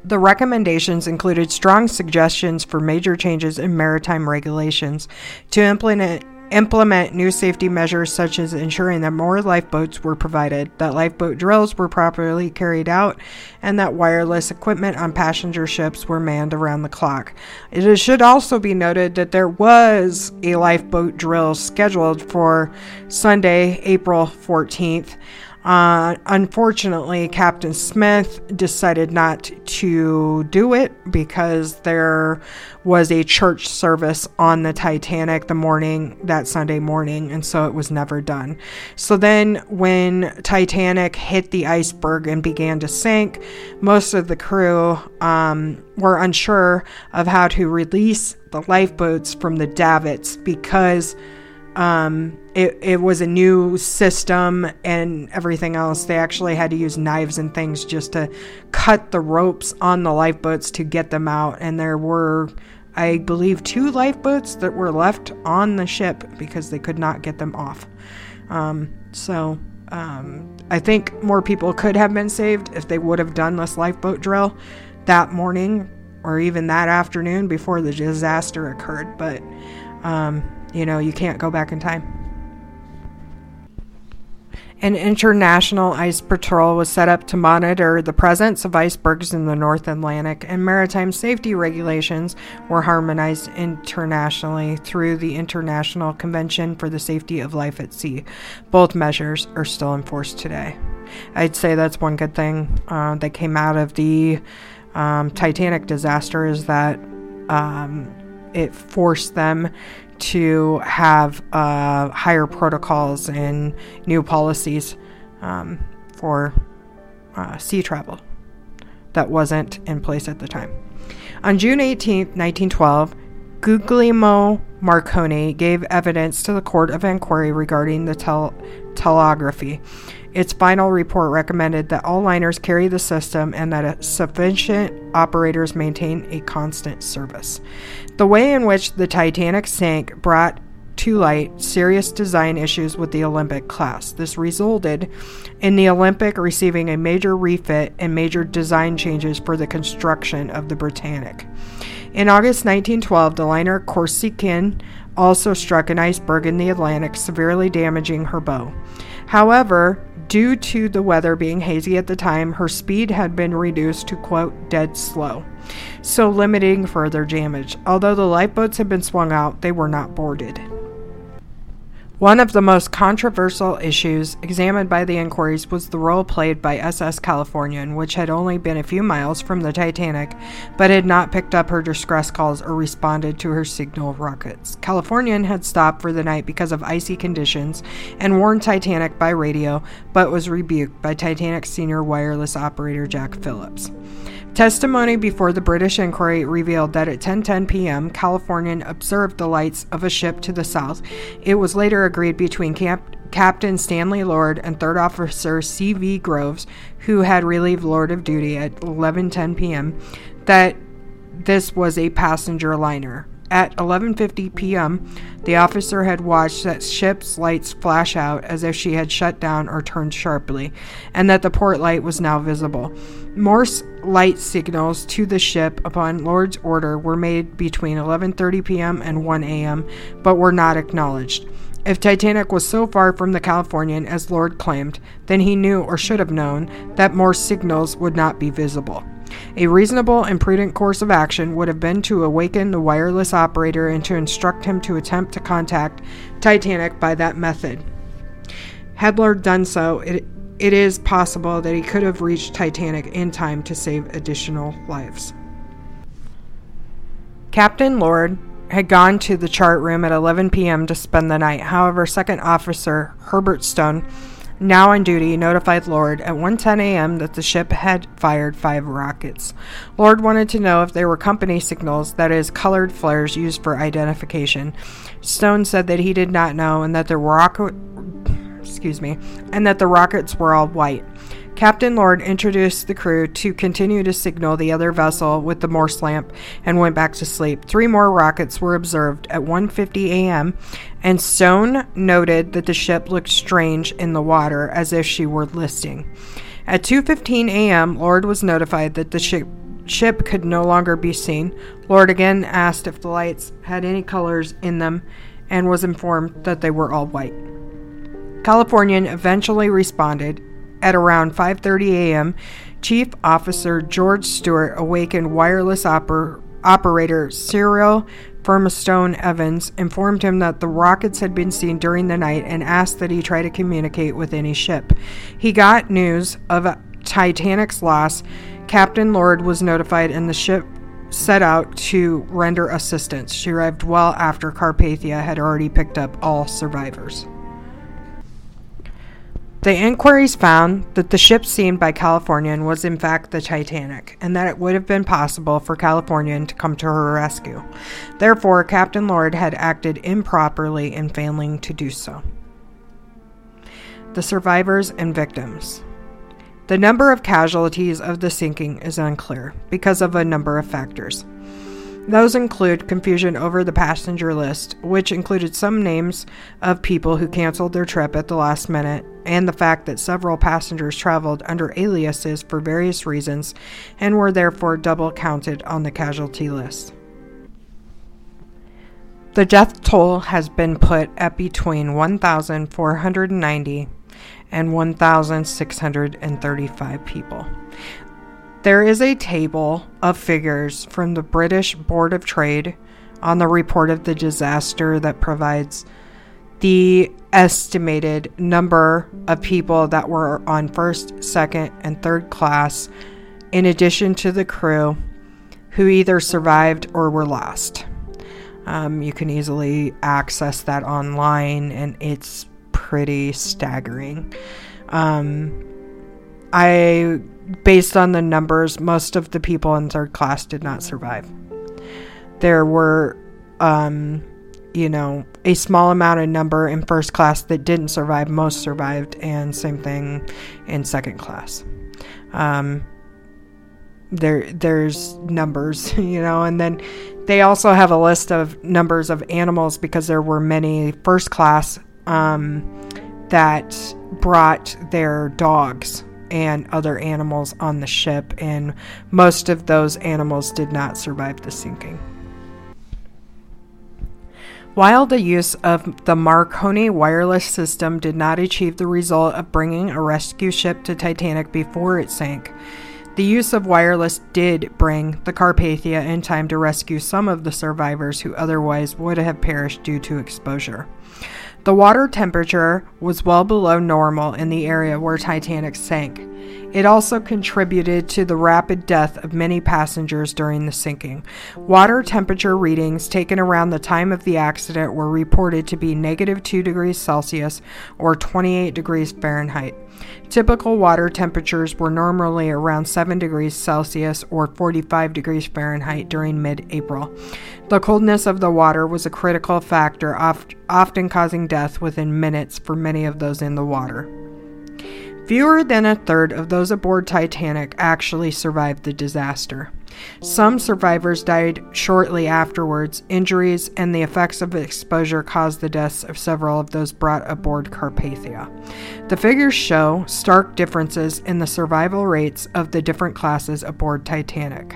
The recommendations included strong suggestions for major changes in maritime regulations to implement implement new safety measures such as ensuring that more lifeboats were provided, that lifeboat drills were properly carried out, and that wireless equipment on passenger ships were manned around the clock. It should also be noted that there was a lifeboat drill scheduled for Sunday, April 14th. Uh, unfortunately, Captain Smith decided not to do it because there was a church service on the Titanic the morning that Sunday morning, and so it was never done. So then, when Titanic hit the iceberg and began to sink, most of the crew um, were unsure of how to release the lifeboats from the davits because um, it, it was a new system and everything else. They actually had to use knives and things just to cut the ropes on the lifeboats to get them out. And there were, I believe, two lifeboats that were left on the ship because they could not get them off. Um, so um, I think more people could have been saved if they would have done this lifeboat drill that morning or even that afternoon before the disaster occurred. But um, you know, you can't go back in time. An international ice patrol was set up to monitor the presence of icebergs in the North Atlantic, and maritime safety regulations were harmonized internationally through the International Convention for the Safety of Life at Sea. Both measures are still in force today. I'd say that's one good thing uh, that came out of the um, Titanic disaster is that um, it forced them to have uh, higher protocols and new policies um, for uh, sea travel that wasn't in place at the time. On June 18, 1912, Guglielmo Marconi gave evidence to the Court of Inquiry regarding the tel- telegraphy. Its final report recommended that all liners carry the system and that sufficient operators maintain a constant service. The way in which the Titanic sank brought to light serious design issues with the Olympic class. This resulted in the Olympic receiving a major refit and major design changes for the construction of the Britannic. In August 1912, the liner Corsican also struck an iceberg in the Atlantic, severely damaging her bow. However, due to the weather being hazy at the time, her speed had been reduced to quote dead slow, so limiting further damage. Although the lifeboats had been swung out, they were not boarded. One of the most controversial issues examined by the inquiries was the role played by SS Californian, which had only been a few miles from the Titanic but had not picked up her distress calls or responded to her signal rockets. Californian had stopped for the night because of icy conditions and warned Titanic by radio, but was rebuked by Titanic's senior wireless operator Jack Phillips. Testimony before the British inquiry revealed that at 10:10 p.m., Californian observed the lights of a ship to the south. It was later agreed between Captain Stanley Lord and Third Officer C.V. Groves, who had relieved Lord of duty at 11:10 p.m., that this was a passenger liner. At 11:50 p.m., the officer had watched that ship's lights flash out as if she had shut down or turned sharply, and that the port light was now visible. Morse light signals to the ship upon Lord's order were made between 11:30 p.m. and 1 a.m., but were not acknowledged. If Titanic was so far from the Californian as Lord claimed, then he knew or should have known that Morse signals would not be visible. A reasonable and prudent course of action would have been to awaken the wireless operator and to instruct him to attempt to contact Titanic by that method. Had Lord done so, it, it is possible that he could have reached Titanic in time to save additional lives. Captain Lord had gone to the chart room at 11 p.m. to spend the night. However, Second Officer Herbert Stone now on duty, notified Lord at 1:10 a.m. that the ship had fired five rockets. Lord wanted to know if they were company signals, that is, colored flares used for identification. Stone said that he did not know and that the rocket excuse me, and that the rockets were all white. Captain Lord introduced the crew to continue to signal the other vessel with the Morse lamp and went back to sleep. Three more rockets were observed at 1:50 a.m. and Stone noted that the ship looked strange in the water as if she were listing. At 2:15 a.m., Lord was notified that the ship ship could no longer be seen. Lord again asked if the lights had any colors in them and was informed that they were all white. Californian eventually responded at around 5:30 a.m., Chief Officer George Stewart awakened wireless oper- operator Cyril Furmstone Evans, informed him that the rockets had been seen during the night, and asked that he try to communicate with any ship. He got news of Titanic's loss. Captain Lord was notified, and the ship set out to render assistance. She arrived well after Carpathia had already picked up all survivors. The inquiries found that the ship seen by Californian was in fact the Titanic, and that it would have been possible for Californian to come to her rescue. Therefore, Captain Lord had acted improperly in failing to do so. The survivors and victims. The number of casualties of the sinking is unclear because of a number of factors. Those include confusion over the passenger list, which included some names of people who canceled their trip at the last minute, and the fact that several passengers traveled under aliases for various reasons and were therefore double counted on the casualty list. The death toll has been put at between 1,490 and 1,635 people. There is a table of figures from the British Board of Trade on the report of the disaster that provides the estimated number of people that were on first, second, and third class, in addition to the crew who either survived or were lost. Um, you can easily access that online, and it's pretty staggering. Um, I, based on the numbers, most of the people in third class did not survive. There were, um, you know, a small amount of number in first class that didn't survive. Most survived, and same thing in second class. Um, there, there's numbers, [laughs] you know, and then they also have a list of numbers of animals because there were many first class um, that brought their dogs and other animals on the ship, and most of those animals did not survive the sinking. While the use of the Marconi wireless system did not achieve the result of bringing a rescue ship to Titanic before it sank, the use of wireless did bring the Carpathia in time to rescue some of the survivors who otherwise would have perished due to exposure. The water temperature was well below normal in the area where Titanic sank. It also contributed to the rapid death of many passengers during the sinking. Water temperature readings taken around the time of the accident were reported to be negative 2 degrees Celsius or 28 degrees Fahrenheit. Typical water temperatures were normally around 7 degrees Celsius or 45 degrees Fahrenheit during mid April. The coldness of the water was a critical factor, oft- often causing death within minutes for many of those in the water. Fewer than a third of those aboard Titanic actually survived the disaster. Some survivors died shortly afterwards. Injuries and the effects of exposure caused the deaths of several of those brought aboard Carpathia. The figures show stark differences in the survival rates of the different classes aboard Titanic.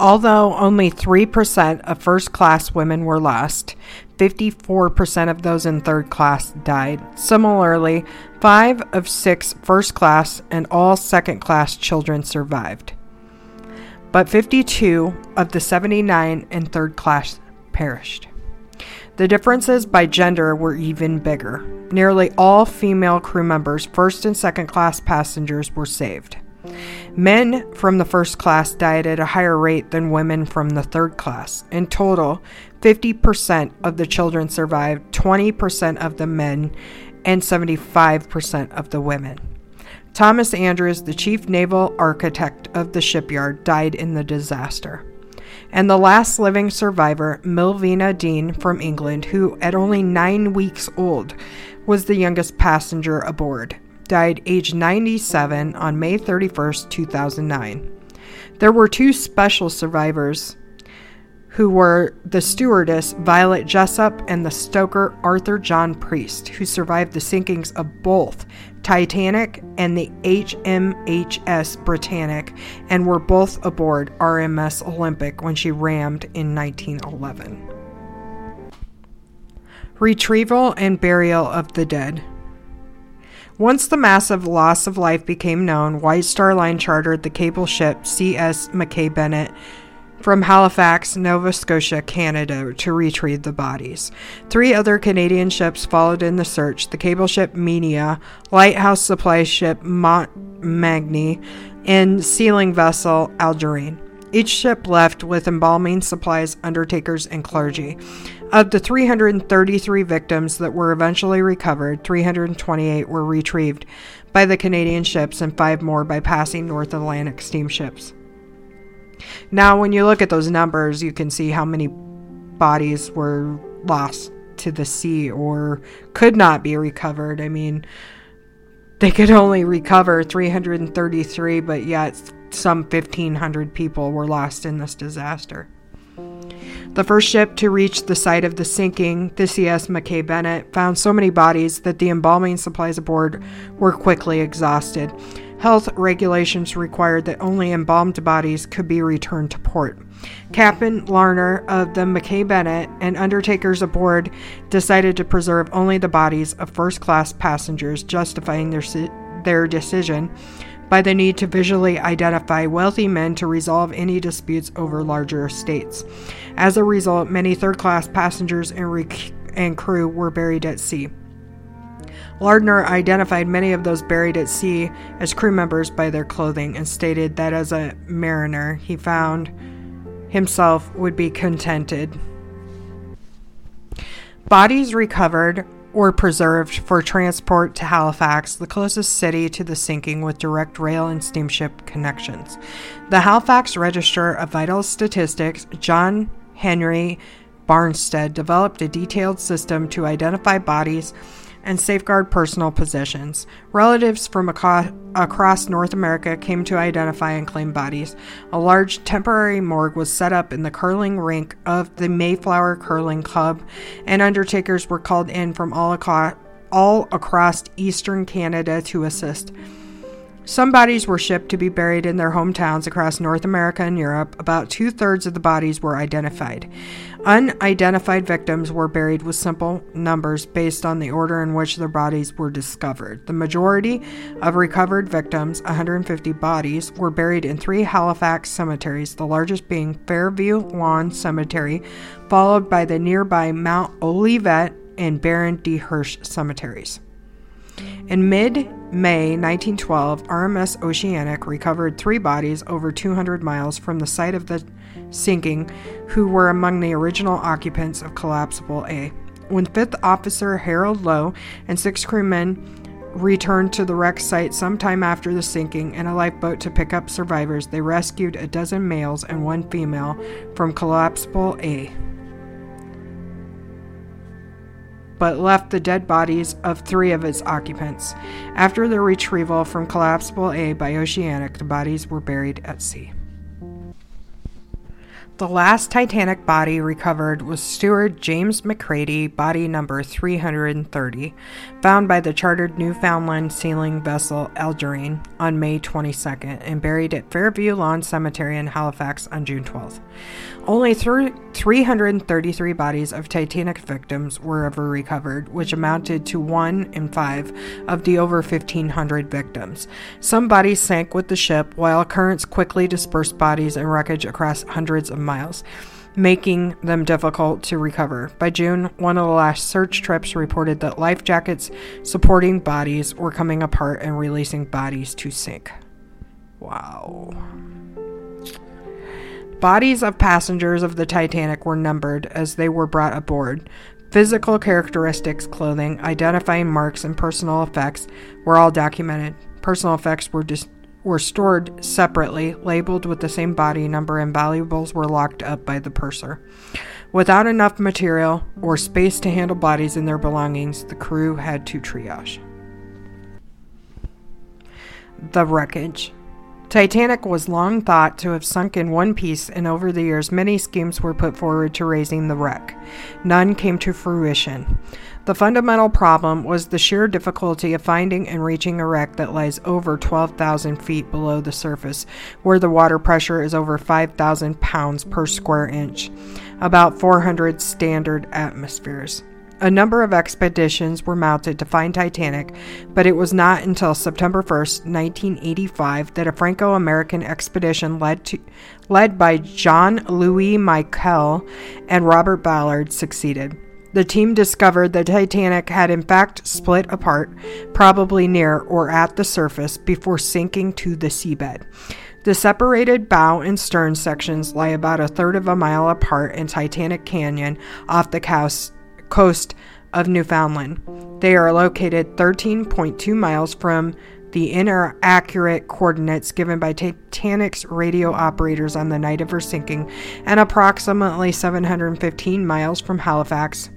Although only 3% of first class women were lost, 54% of those in third class died. Similarly, 5 of 6 first class and all second class children survived. But 52 of the 79 in third class perished. The differences by gender were even bigger. Nearly all female crew members, first and second class passengers, were saved. Men from the first class died at a higher rate than women from the third class. In total, 50% of the children survived, 20% of the men, and 75% of the women. Thomas Andrews, the chief naval architect of the shipyard, died in the disaster. And the last living survivor, Millvina Dean from England, who at only nine weeks old was the youngest passenger aboard died age 97 on May 31st, 2009. There were two special survivors who were the stewardess Violet Jessop and the stoker Arthur John Priest, who survived the sinkings of both Titanic and the HMHS Britannic and were both aboard RMS Olympic when she rammed in 1911. Retrieval and burial of the dead. Once the massive loss of life became known, White Star Line chartered the cable ship CS Mackay Bennett from Halifax, Nova Scotia, Canada, to retrieve the bodies. Three other Canadian ships followed in the search the cable ship Minia, lighthouse supply ship Montmagny, and sealing vessel Algerine. Each ship left with embalming supplies, undertakers, and clergy. Of the 333 victims that were eventually recovered, 328 were retrieved by the Canadian ships and five more by passing North Atlantic steamships. Now, when you look at those numbers, you can see how many bodies were lost to the sea or could not be recovered. I mean, they could only recover 333, but yet some 1,500 people were lost in this disaster. The first ship to reach the site of the sinking, the CS Mackay Bennett, found so many bodies that the embalming supplies aboard were quickly exhausted. Health regulations required that only embalmed bodies could be returned to port. Captain Larnder of the Mackay Bennett and undertakers aboard decided to preserve only the bodies of first class passengers, justifying their, their decision by the need to visually identify wealthy men to resolve any disputes over larger estates. As a result, many third class passengers and, rec- and crew were buried at sea. Larnder identified many of those buried at sea as crew members by their clothing and stated that as a mariner, he found himself would be contented. Bodies recovered were preserved for transport to Halifax, the closest city to the sinking with direct rail and steamship connections. The Halifax Register of Vital Statistics, John Henry Barnstead, developed a detailed system to identify bodies and safeguard personal possessions. Relatives from across North America came to identify and claim bodies. A large temporary morgue was set up in the curling rink of the Mayflower Curling Club, and undertakers were called in from all, aco- all across eastern Canada to assist. Some bodies were shipped to be buried in their hometowns across North America and Europe. About two thirds of the bodies were identified. Unidentified victims were buried with simple numbers based on the order in which their bodies were discovered. The majority of recovered victims, 150 bodies, were buried in three Halifax cemeteries, the largest being Fairview Lawn Cemetery, followed by the nearby Mount Olivet and Baron de Hirsch cemeteries. In mid May 1912, RMS Oceanic recovered three bodies over 200 miles from the site of the sinking, who were among the original occupants of Collapsible A. When Fifth Officer Harold Lowe and six crewmen returned to the wreck site sometime after the sinking in a lifeboat to pick up survivors, they rescued a dozen males and one female from Collapsible A. but left the dead bodies of three of its occupants. After their retrieval from Collapsible A by Oceanic, the bodies were buried at sea. The last Titanic body recovered was steward James McGrady, body number 330, found by the chartered Newfoundland sealing vessel Algerine on May 22nd and buried at Fairview Lawn Cemetery in Halifax on June 12th. Only th- 333 bodies of Titanic victims were ever recovered, which amounted to one in five of the over 1,500 victims. Some bodies sank with the ship, while currents quickly dispersed bodies and wreckage across hundreds of miles making them difficult to recover. By June, one of the last search trips reported that life jackets supporting bodies were coming apart and releasing bodies to sink. Wow. Bodies of passengers of the Titanic were numbered as they were brought aboard. Physical characteristics, clothing, identifying marks, and personal effects were all documented. Personal effects were dis- were stored separately, labeled with the same body number, and valuables were locked up by the purser. Without enough material or space to handle bodies and their belongings, the crew had to triage. The wreckage. Titanic was long thought to have sunk in one piece, and over the years, many schemes were put forward to raising the wreck. None came to fruition. The fundamental problem was the sheer difficulty of finding and reaching a wreck that lies over 12,000 feet below the surface, where the water pressure is over 5,000 pounds per square inch, about 400 standard atmospheres. A number of expeditions were mounted to find Titanic, but it was not until September 1, 1985, that a Franco American expedition led, to, led by John Louis Michel and Robert Ballard succeeded. The team discovered the Titanic had in fact split apart, probably near or at the surface, before sinking to the seabed. The separated bow and stern sections lie about a third of a mile apart in Titanic Canyon off the coast of Newfoundland. They are located 13.2 miles from the inaccurate coordinates given by Titanic's radio operators on the night of her sinking, and approximately 715 miles from Halifax,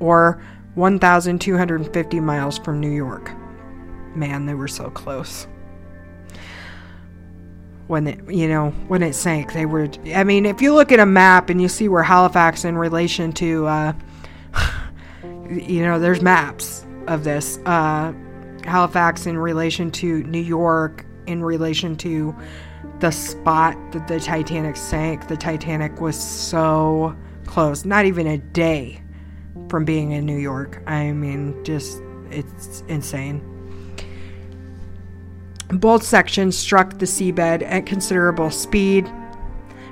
or 1,250 miles from New York. Man, they were so close. When it, you know, when it sank, they were. I mean, if you look at a map and you see where Halifax in relation to uh, [sighs] you know, there's maps of this. Uh, Halifax in relation to New York, in relation to the spot that the Titanic sank. The Titanic was so close, not even a day from being in New York. I mean, just, it's insane. Both sections struck the seabed at considerable speed,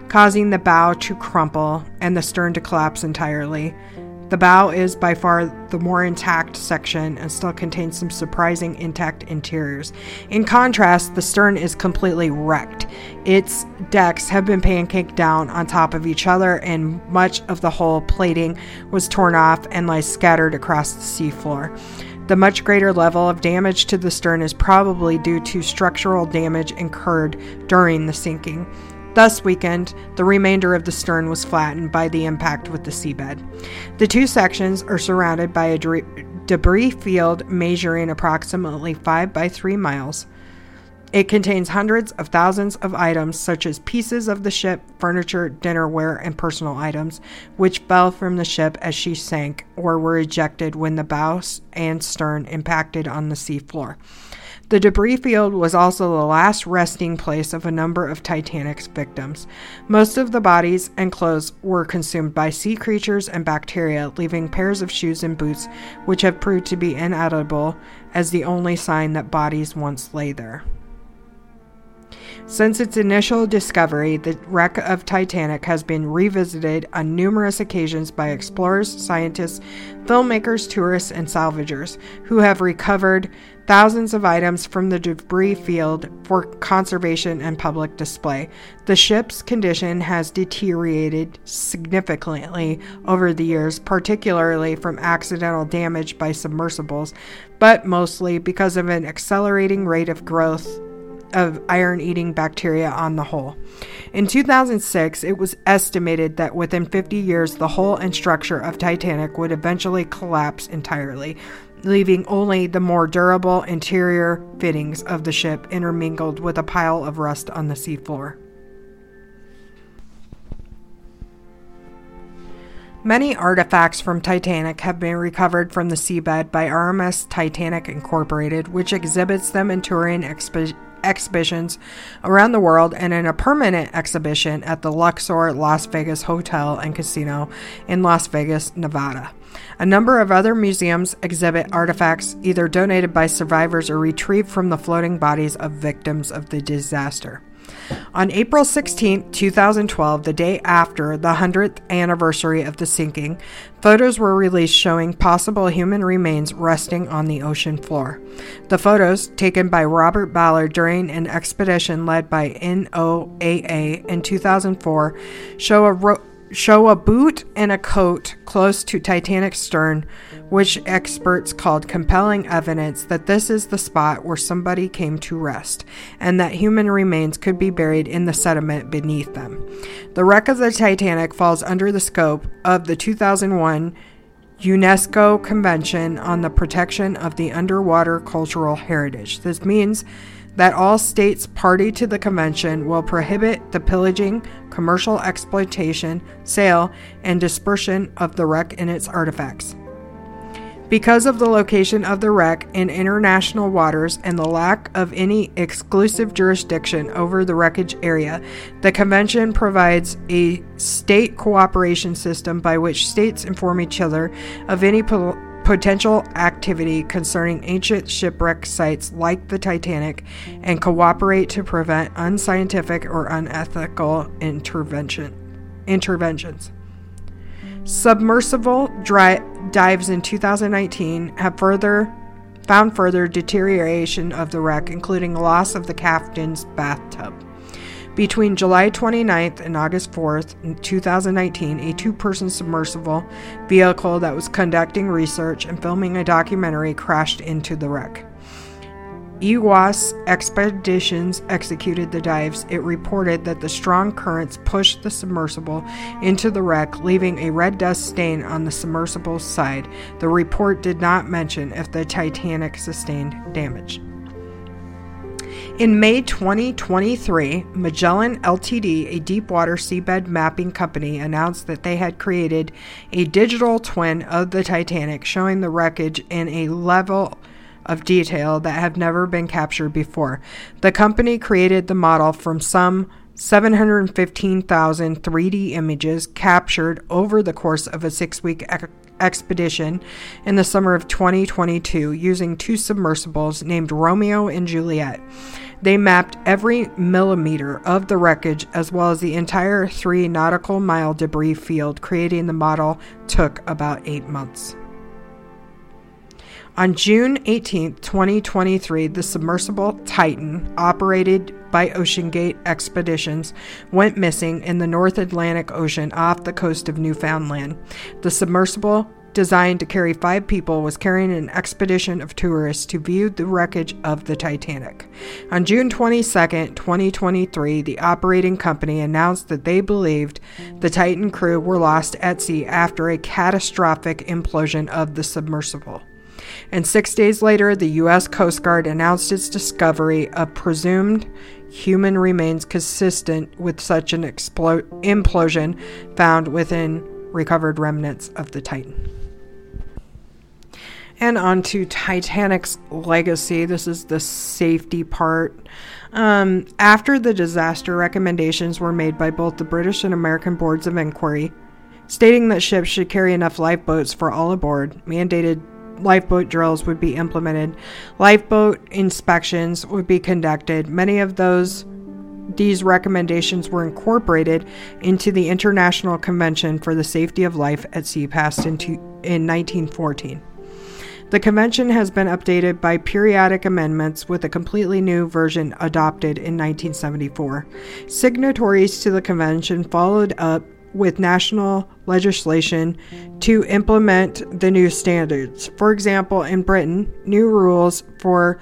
causing the bow to crumple and the stern to collapse entirely. The bow is by far the more intact section and still contains some surprising intact interiors. In contrast, the stern is completely wrecked. Its decks have been pancaked down on top of each other, and much of the hull plating was torn off and lies scattered across the seafloor. The much greater level of damage to the stern is probably due to structural damage incurred during the sinking. Thus weakened, the remainder of the stern was flattened by the impact with the seabed. The two sections are surrounded by a debris field measuring approximately 5 by 3 miles. It contains hundreds of thousands of items, such as pieces of the ship, furniture, dinnerware, and personal items, which fell from the ship as she sank or were ejected when the bow and stern impacted on the seafloor. The debris field was also the last resting place of a number of Titanic's victims. Most of the bodies and clothes were consumed by sea creatures and bacteria, leaving pairs of shoes and boots, which have proved to be inedible, as the only sign that bodies once lay there. Since its initial discovery, the wreck of Titanic has been revisited on numerous occasions by explorers, scientists, filmmakers, tourists, and salvagers who have recovered thousands of items from the debris field for conservation and public display. The ship's condition has deteriorated significantly over the years, particularly from accidental damage by submersibles, but mostly because of an accelerating rate of growth of iron eating bacteria on the hull. In 2006, it was estimated that within 50 years, the hull and structure of Titanic would eventually collapse entirely, leaving only the more durable interior fittings of the ship intermingled with a pile of rust on the seafloor. Many artifacts from Titanic have been recovered from the seabed by RMS Titanic Incorporated, which exhibits them in touring expo- exhibitions around the world and in a permanent exhibition at the Luxor Las Vegas Hotel and Casino in Las Vegas, Nevada. A number of other museums exhibit artifacts either donated by survivors or retrieved from the floating bodies of victims of the disaster. On April 16, 2012, the day after the 100th anniversary of the sinking, photos were released showing possible human remains resting on the ocean floor. The photos, taken by Robert Ballard during an expedition led by NOAA in 2004, show a ro- show a boot and a coat close to Titanic's stern, which experts called compelling evidence that this is the spot where somebody came to rest, and that human remains could be buried in the sediment beneath them. The wreck of the Titanic falls under the scope of the 2001 UNESCO Convention on the Protection of the Underwater Cultural Heritage. This means that all states party to the convention will prohibit the pillaging, commercial exploitation, sale, and dispersion of the wreck and its artifacts. Because of the location of the wreck in international waters and the lack of any exclusive jurisdiction over the wreckage area, the convention provides a state cooperation system by which states inform each other of any po- potential activity concerning ancient shipwreck sites like the Titanic and cooperate to prevent unscientific or unethical intervention interventions. Submersible dry, dives in 2019 have further found further deterioration of the wreck, including loss of the captain's bathtub. Between July 29th and August 4th, 2019, a two person submersible vehicle that was conducting research and filming a documentary crashed into the wreck. EYOS expeditions executed the dives. It reported that the strong currents pushed the submersible into the wreck, leaving a red dust stain on the submersible's side. The report did not mention if the Titanic sustained damage. In May 2023, Magellan Ltd., a deepwater seabed mapping company, announced that they had created a digital twin of the Titanic showing the wreckage in a level of detail that have never been captured before. The company created the model from some 715,000 3D images captured over the course of a six week expedition in the summer of 2022 using two submersibles named Romeo and Juliet. They mapped every millimeter of the wreckage as well as the entire three nautical mile debris field. Creating the model took about eight months. On June 18, 2023, the submersible Titan, operated by OceanGate Expeditions, went missing in the North Atlantic Ocean off the coast of Newfoundland. The submersible designed to carry five people, was carrying an expedition of tourists to view the wreckage of the Titanic. On June 22, 2023, the operating company announced that they believed the Titan crew were lost at sea after a catastrophic implosion of the submersible. And six days later, the U.S. Coast Guard announced its discovery of presumed human remains consistent with such an explo- implosion found within recovered remnants of the Titan. And on to Titanic's legacy. This is the safety part. Um, after the disaster, recommendations were made by both the British and American boards of inquiry, stating that ships should carry enough lifeboats for all aboard. Mandated lifeboat drills would be implemented. Lifeboat inspections would be conducted. Many of those these recommendations were incorporated into the International Convention for the Safety of Life at Sea passed in, in 1914. The convention has been updated by periodic amendments with a completely new version adopted in 1974. Signatories to the convention followed up with national legislation to implement the new standards. For example, in Britain, new rules for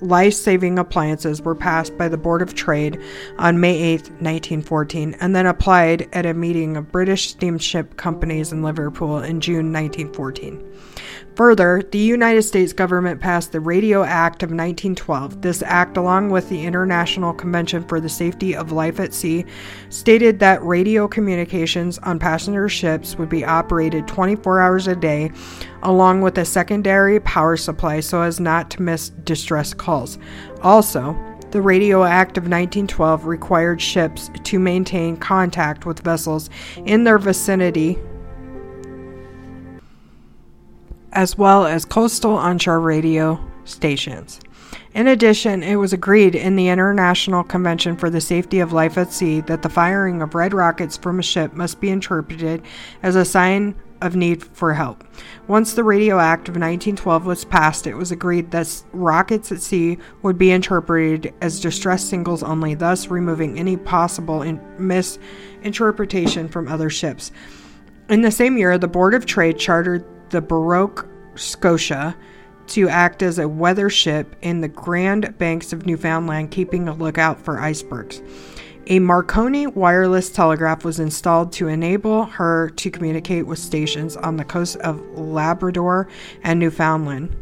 life saving appliances were passed by the Board of Trade on May 8, 1914, and then applied at a meeting of British steamship companies in Liverpool in June 1914. Further, the United States government passed the Radio Act of 1912. This act, along with the International Convention for the Safety of Life at Sea, stated that radio communications on passenger ships would be operated 24 hours a day, along with a secondary power supply so as not to miss distress calls. Also, the Radio Act of 1912 required ships to maintain contact with vessels in their vicinity as well as coastal onshore radio stations. In addition, it was agreed in the International Convention for the Safety of Life at Sea that the firing of red rockets from a ship must be interpreted as a sign of need for help. Once the Radio Act of 1912 was passed, it was agreed that rockets at sea would be interpreted as distress signals only, thus removing any possible in- misinterpretation from other ships. In the same year, the Board of Trade chartered the Baroque Scotia to act as a weather ship in the Grand Banks of Newfoundland, keeping a lookout for icebergs. A Marconi wireless telegraph was installed to enable her to communicate with stations on the coast of Labrador and Newfoundland.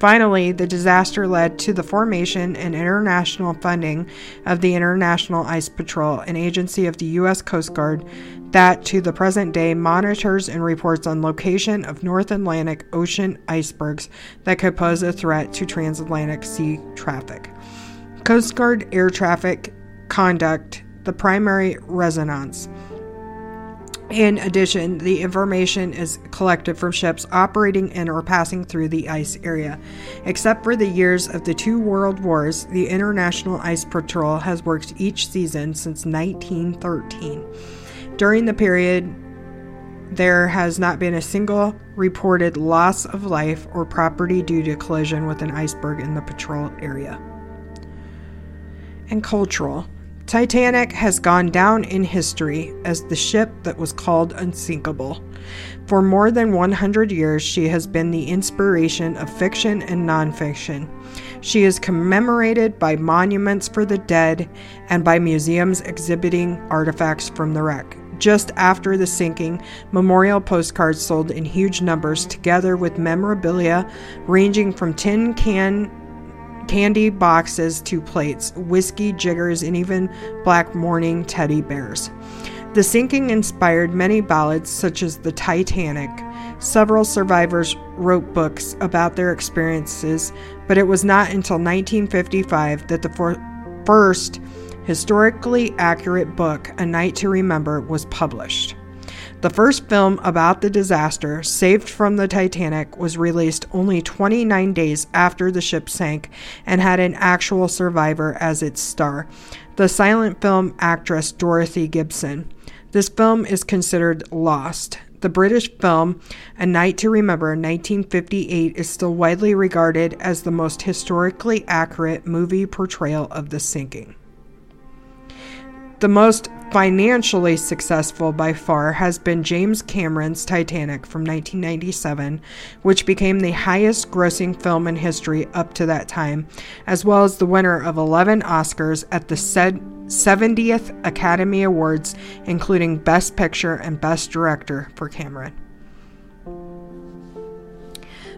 Finally, the disaster led to the formation and international funding of the International Ice Patrol, an agency of the U.S. Coast Guard that to the present day monitors and reports on location of North Atlantic Ocean icebergs that could pose a threat to transatlantic sea traffic. Coast Guard air traffic conduct the primary resonance in addition, the information is collected from ships operating in or passing through the ice area. Except for the years of the two world wars, the International Ice Patrol has worked each season since 1913. During the period, there has not been a single reported loss of life or property due to collision with an iceberg in the patrol area. And cultural. Titanic has gone down in history as the ship that was called unsinkable. For more than 100 years, she has been the inspiration of fiction and nonfiction. She is commemorated by monuments for the dead and by museums exhibiting artifacts from the wreck. Just after the sinking, memorial postcards sold in huge numbers, together with memorabilia ranging from tin can candy boxes to plates, whiskey jiggers, and even black mourning teddy bears. The sinking inspired many ballads, such as The Titanic. Several survivors wrote books about their experiences, but it was not until 1955 that the for- first historically accurate book, A Night to Remember, was published. The first film about the disaster, Saved from the Titanic, was released only 29 days after the ship sank and had an actual survivor as its star, the silent film actress Dorothy Gibson. This film is considered lost. The British film A Night to Remember 1958 is still widely regarded as the most historically accurate movie portrayal of the sinking. The most financially successful by far has been James Cameron's Titanic from 1997, which became the highest grossing film in history up to that time, as well as the winner of 11 Oscars at the said 70th Academy Awards, including Best Picture and Best Director for Cameron.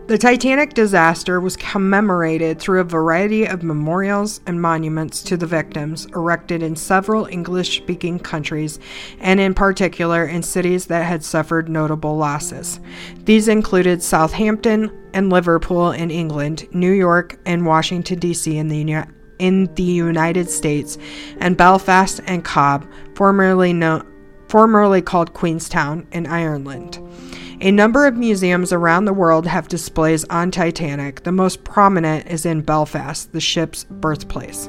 The Titanic disaster was commemorated through a variety of memorials and monuments to the victims erected in several English speaking countries, and in particular in cities that had suffered notable losses. These included Southampton and Liverpool in England, New York and Washington, D.C. in the, in the United States, and Belfast and Cobb, formerly, formerly called Queenstown, in Ireland. A number of museums around the world have displays on Titanic. The most prominent is in Belfast, the ship's birthplace.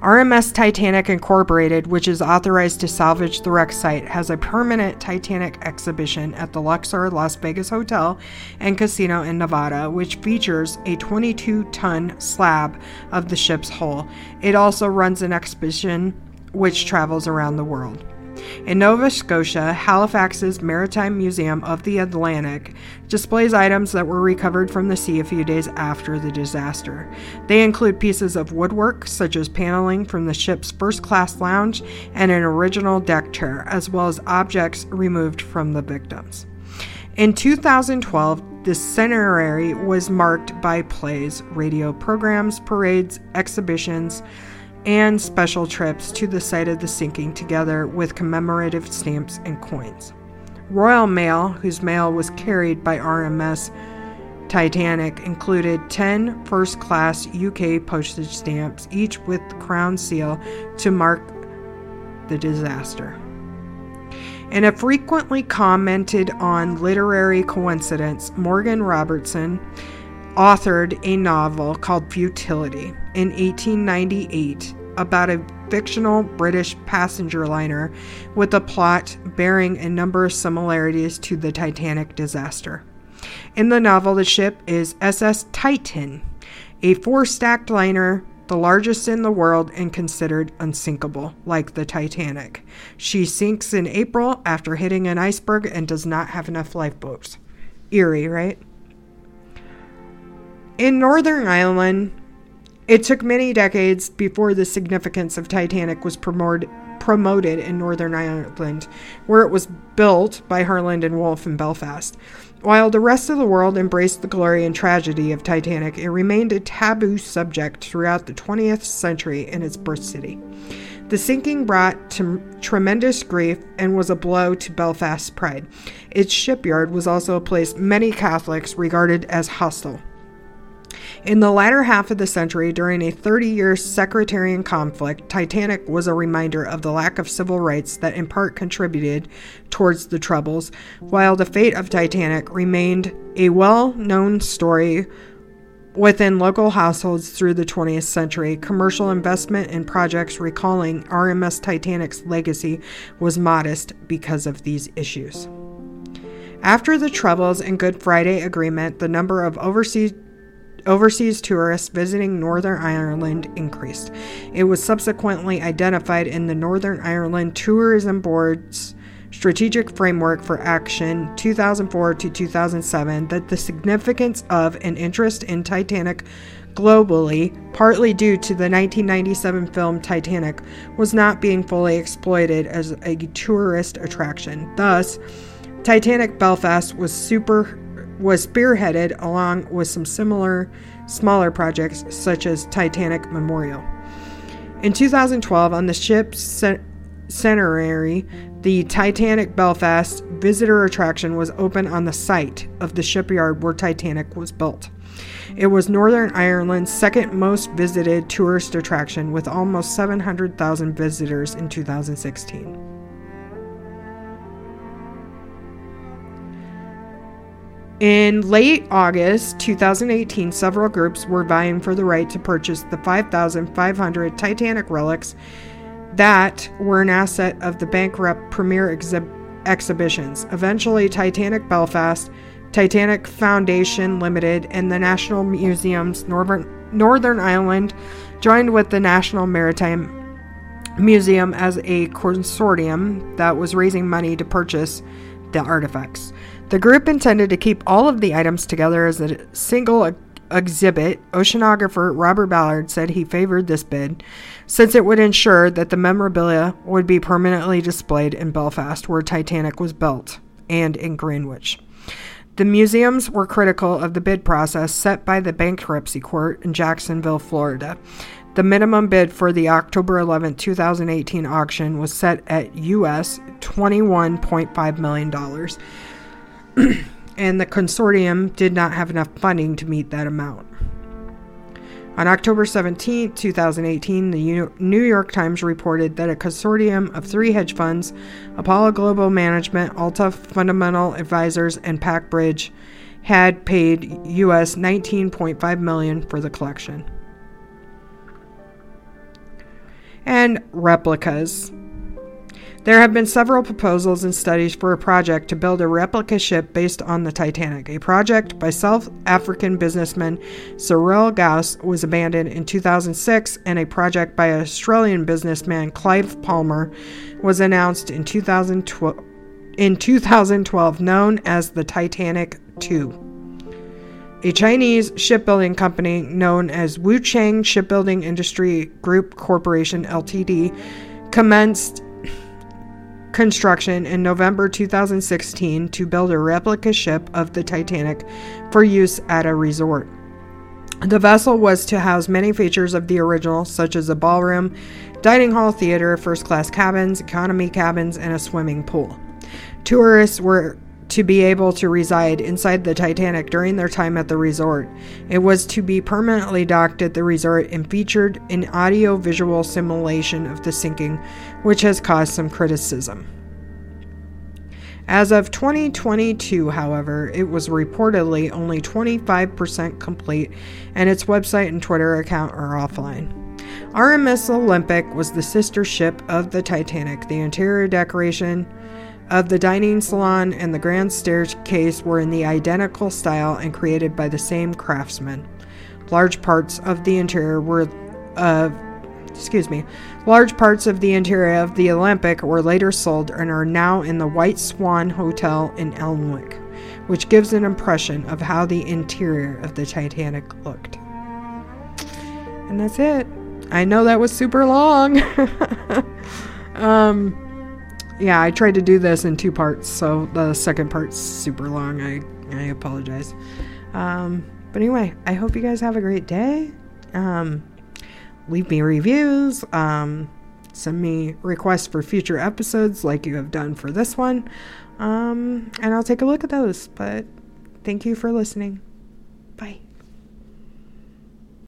RMS Titanic Incorporated, which is authorized to salvage the wreck site, has a permanent Titanic exhibition at the Luxor Las Vegas Hotel and Casino in Nevada, which features a 22 ton slab of the ship's hull. It also runs an exhibition which travels around the world. In Nova Scotia, Halifax's Maritime Museum of the Atlantic displays items that were recovered from the sea a few days after the disaster. They include pieces of woodwork, such as paneling from the ship's first class lounge and an original deck chair, as well as objects removed from the victims. In 2012, the centenary was marked by plays, radio programs, parades, exhibitions, and special trips to the site of the sinking together with commemorative stamps and coins. Royal Mail, whose mail was carried by RMS Titanic, included 10 first class UK postage stamps, each with the crown seal to mark the disaster. In a frequently commented on literary coincidence, Morgan Robertson authored a novel called Futility in 1898 about a fictional British passenger liner with a plot bearing a number of similarities to the Titanic disaster. In the novel, the ship is SS Titan, a four stacked liner, the largest in the world and considered unsinkable, like the Titanic. She sinks in April after hitting an iceberg and does not have enough lifeboats. Eerie, right? In Northern Ireland, it took many decades before the significance of Titanic was promoted promoted in Northern Ireland, where it was built by Harland and Wolff in Belfast. While the rest of the world embraced the glory and tragedy of Titanic, it remained a taboo subject throughout the 20th century in its birth city. The sinking brought t- tremendous grief and was a blow to Belfast's pride. Its shipyard was also a place many Catholics regarded as hostile. In the latter half of the century, during a 30 year sectarian conflict, Titanic was a reminder of the lack of civil rights that in part contributed towards the Troubles, while the fate of Titanic remained a well known story within local households through the 20th century. Commercial investment in projects recalling RMS Titanic's legacy was modest because of these issues. After the Troubles and Good Friday Agreement, the number of overseas overseas tourists visiting Northern Ireland increased. It was subsequently identified in the Northern Ireland Tourism Board's Strategic Framework for Action 2004 to 2007 that the significance of an interest in Titanic globally, partly due to the 1997 film Titanic, was not being fully exploited as a tourist attraction. Thus, Titanic Belfast was super was spearheaded along with some similar smaller projects such as Titanic Memorial. In 2012, on the ship's centenary, the Titanic Belfast visitor attraction was open on the site of the shipyard where Titanic was built. It was Northern Ireland's second most visited tourist attraction with almost 700,000 visitors in 2016. In late August 2018, several groups were vying for the right to purchase the 5,500 Titanic relics that were an asset of the bankrupt Premier exhi- Exhibitions. Eventually, Titanic Belfast, Titanic Foundation Limited, and the National Museum's Northern, Northern Ireland joined with the National Maritime Museum as a consortium that was raising money to purchase the artifacts. The group intended to keep all of the items together as a single exhibit. Oceanographer Robert Ballard said he favored this bid since it would ensure that the memorabilia would be permanently displayed in Belfast, where Titanic was built, and in Greenwich. The museums were critical of the bid process set by the bankruptcy court in Jacksonville, Florida. The minimum bid for the October 11, 2018 auction was set at US $21.5 million. [clears throat] and the consortium did not have enough funding to meet that amount. On October 17, 2018, the New York Times reported that a consortium of three hedge funds, Apollo Global Management, Alta Fundamental Advisors, and PacBridge, had paid US 19.5 million for the collection. And replicas. There have been several proposals and studies for a project to build a replica ship based on the Titanic. A project by South African businessman Cyril Gauss was abandoned in 2006, and a project by Australian businessman Clive Palmer was announced in 2012, in 2012 known as the Titanic 2. A Chinese shipbuilding company known as Wuchang Shipbuilding Industry Group Corporation Ltd commenced construction in November 2016 to build a replica ship of the Titanic for use at a resort. The vessel was to house many features of the original, such as a ballroom, dining hall, theater, first class cabins, economy cabins, and a swimming pool. Tourists were to be able to reside inside the Titanic during their time at the resort. It was to be permanently docked at the resort and featured an audio visual simulation of the sinking, which has caused some criticism. As of 2022, however, it was reportedly only 25% complete, and its website and Twitter account are offline. RMS Olympic was the sister ship of the Titanic. The interior decoration, of the dining salon and the grand staircase were in the identical style and created by the same craftsman. Large parts of the interior were of excuse me, large parts of the interior of the Olympic were later sold and are now in the White Swan Hotel in Alnwick, which gives an impression of how the interior of the Titanic looked. And that's it. I know that was super long. [laughs] um, yeah, I tried to do this in two parts, so the second part's super long. I I apologize. Um, but anyway, I hope you guys have a great day. Um, leave me reviews. Um, send me requests for future episodes, like you have done for this one. Um, and I'll take a look at those. But thank you for listening.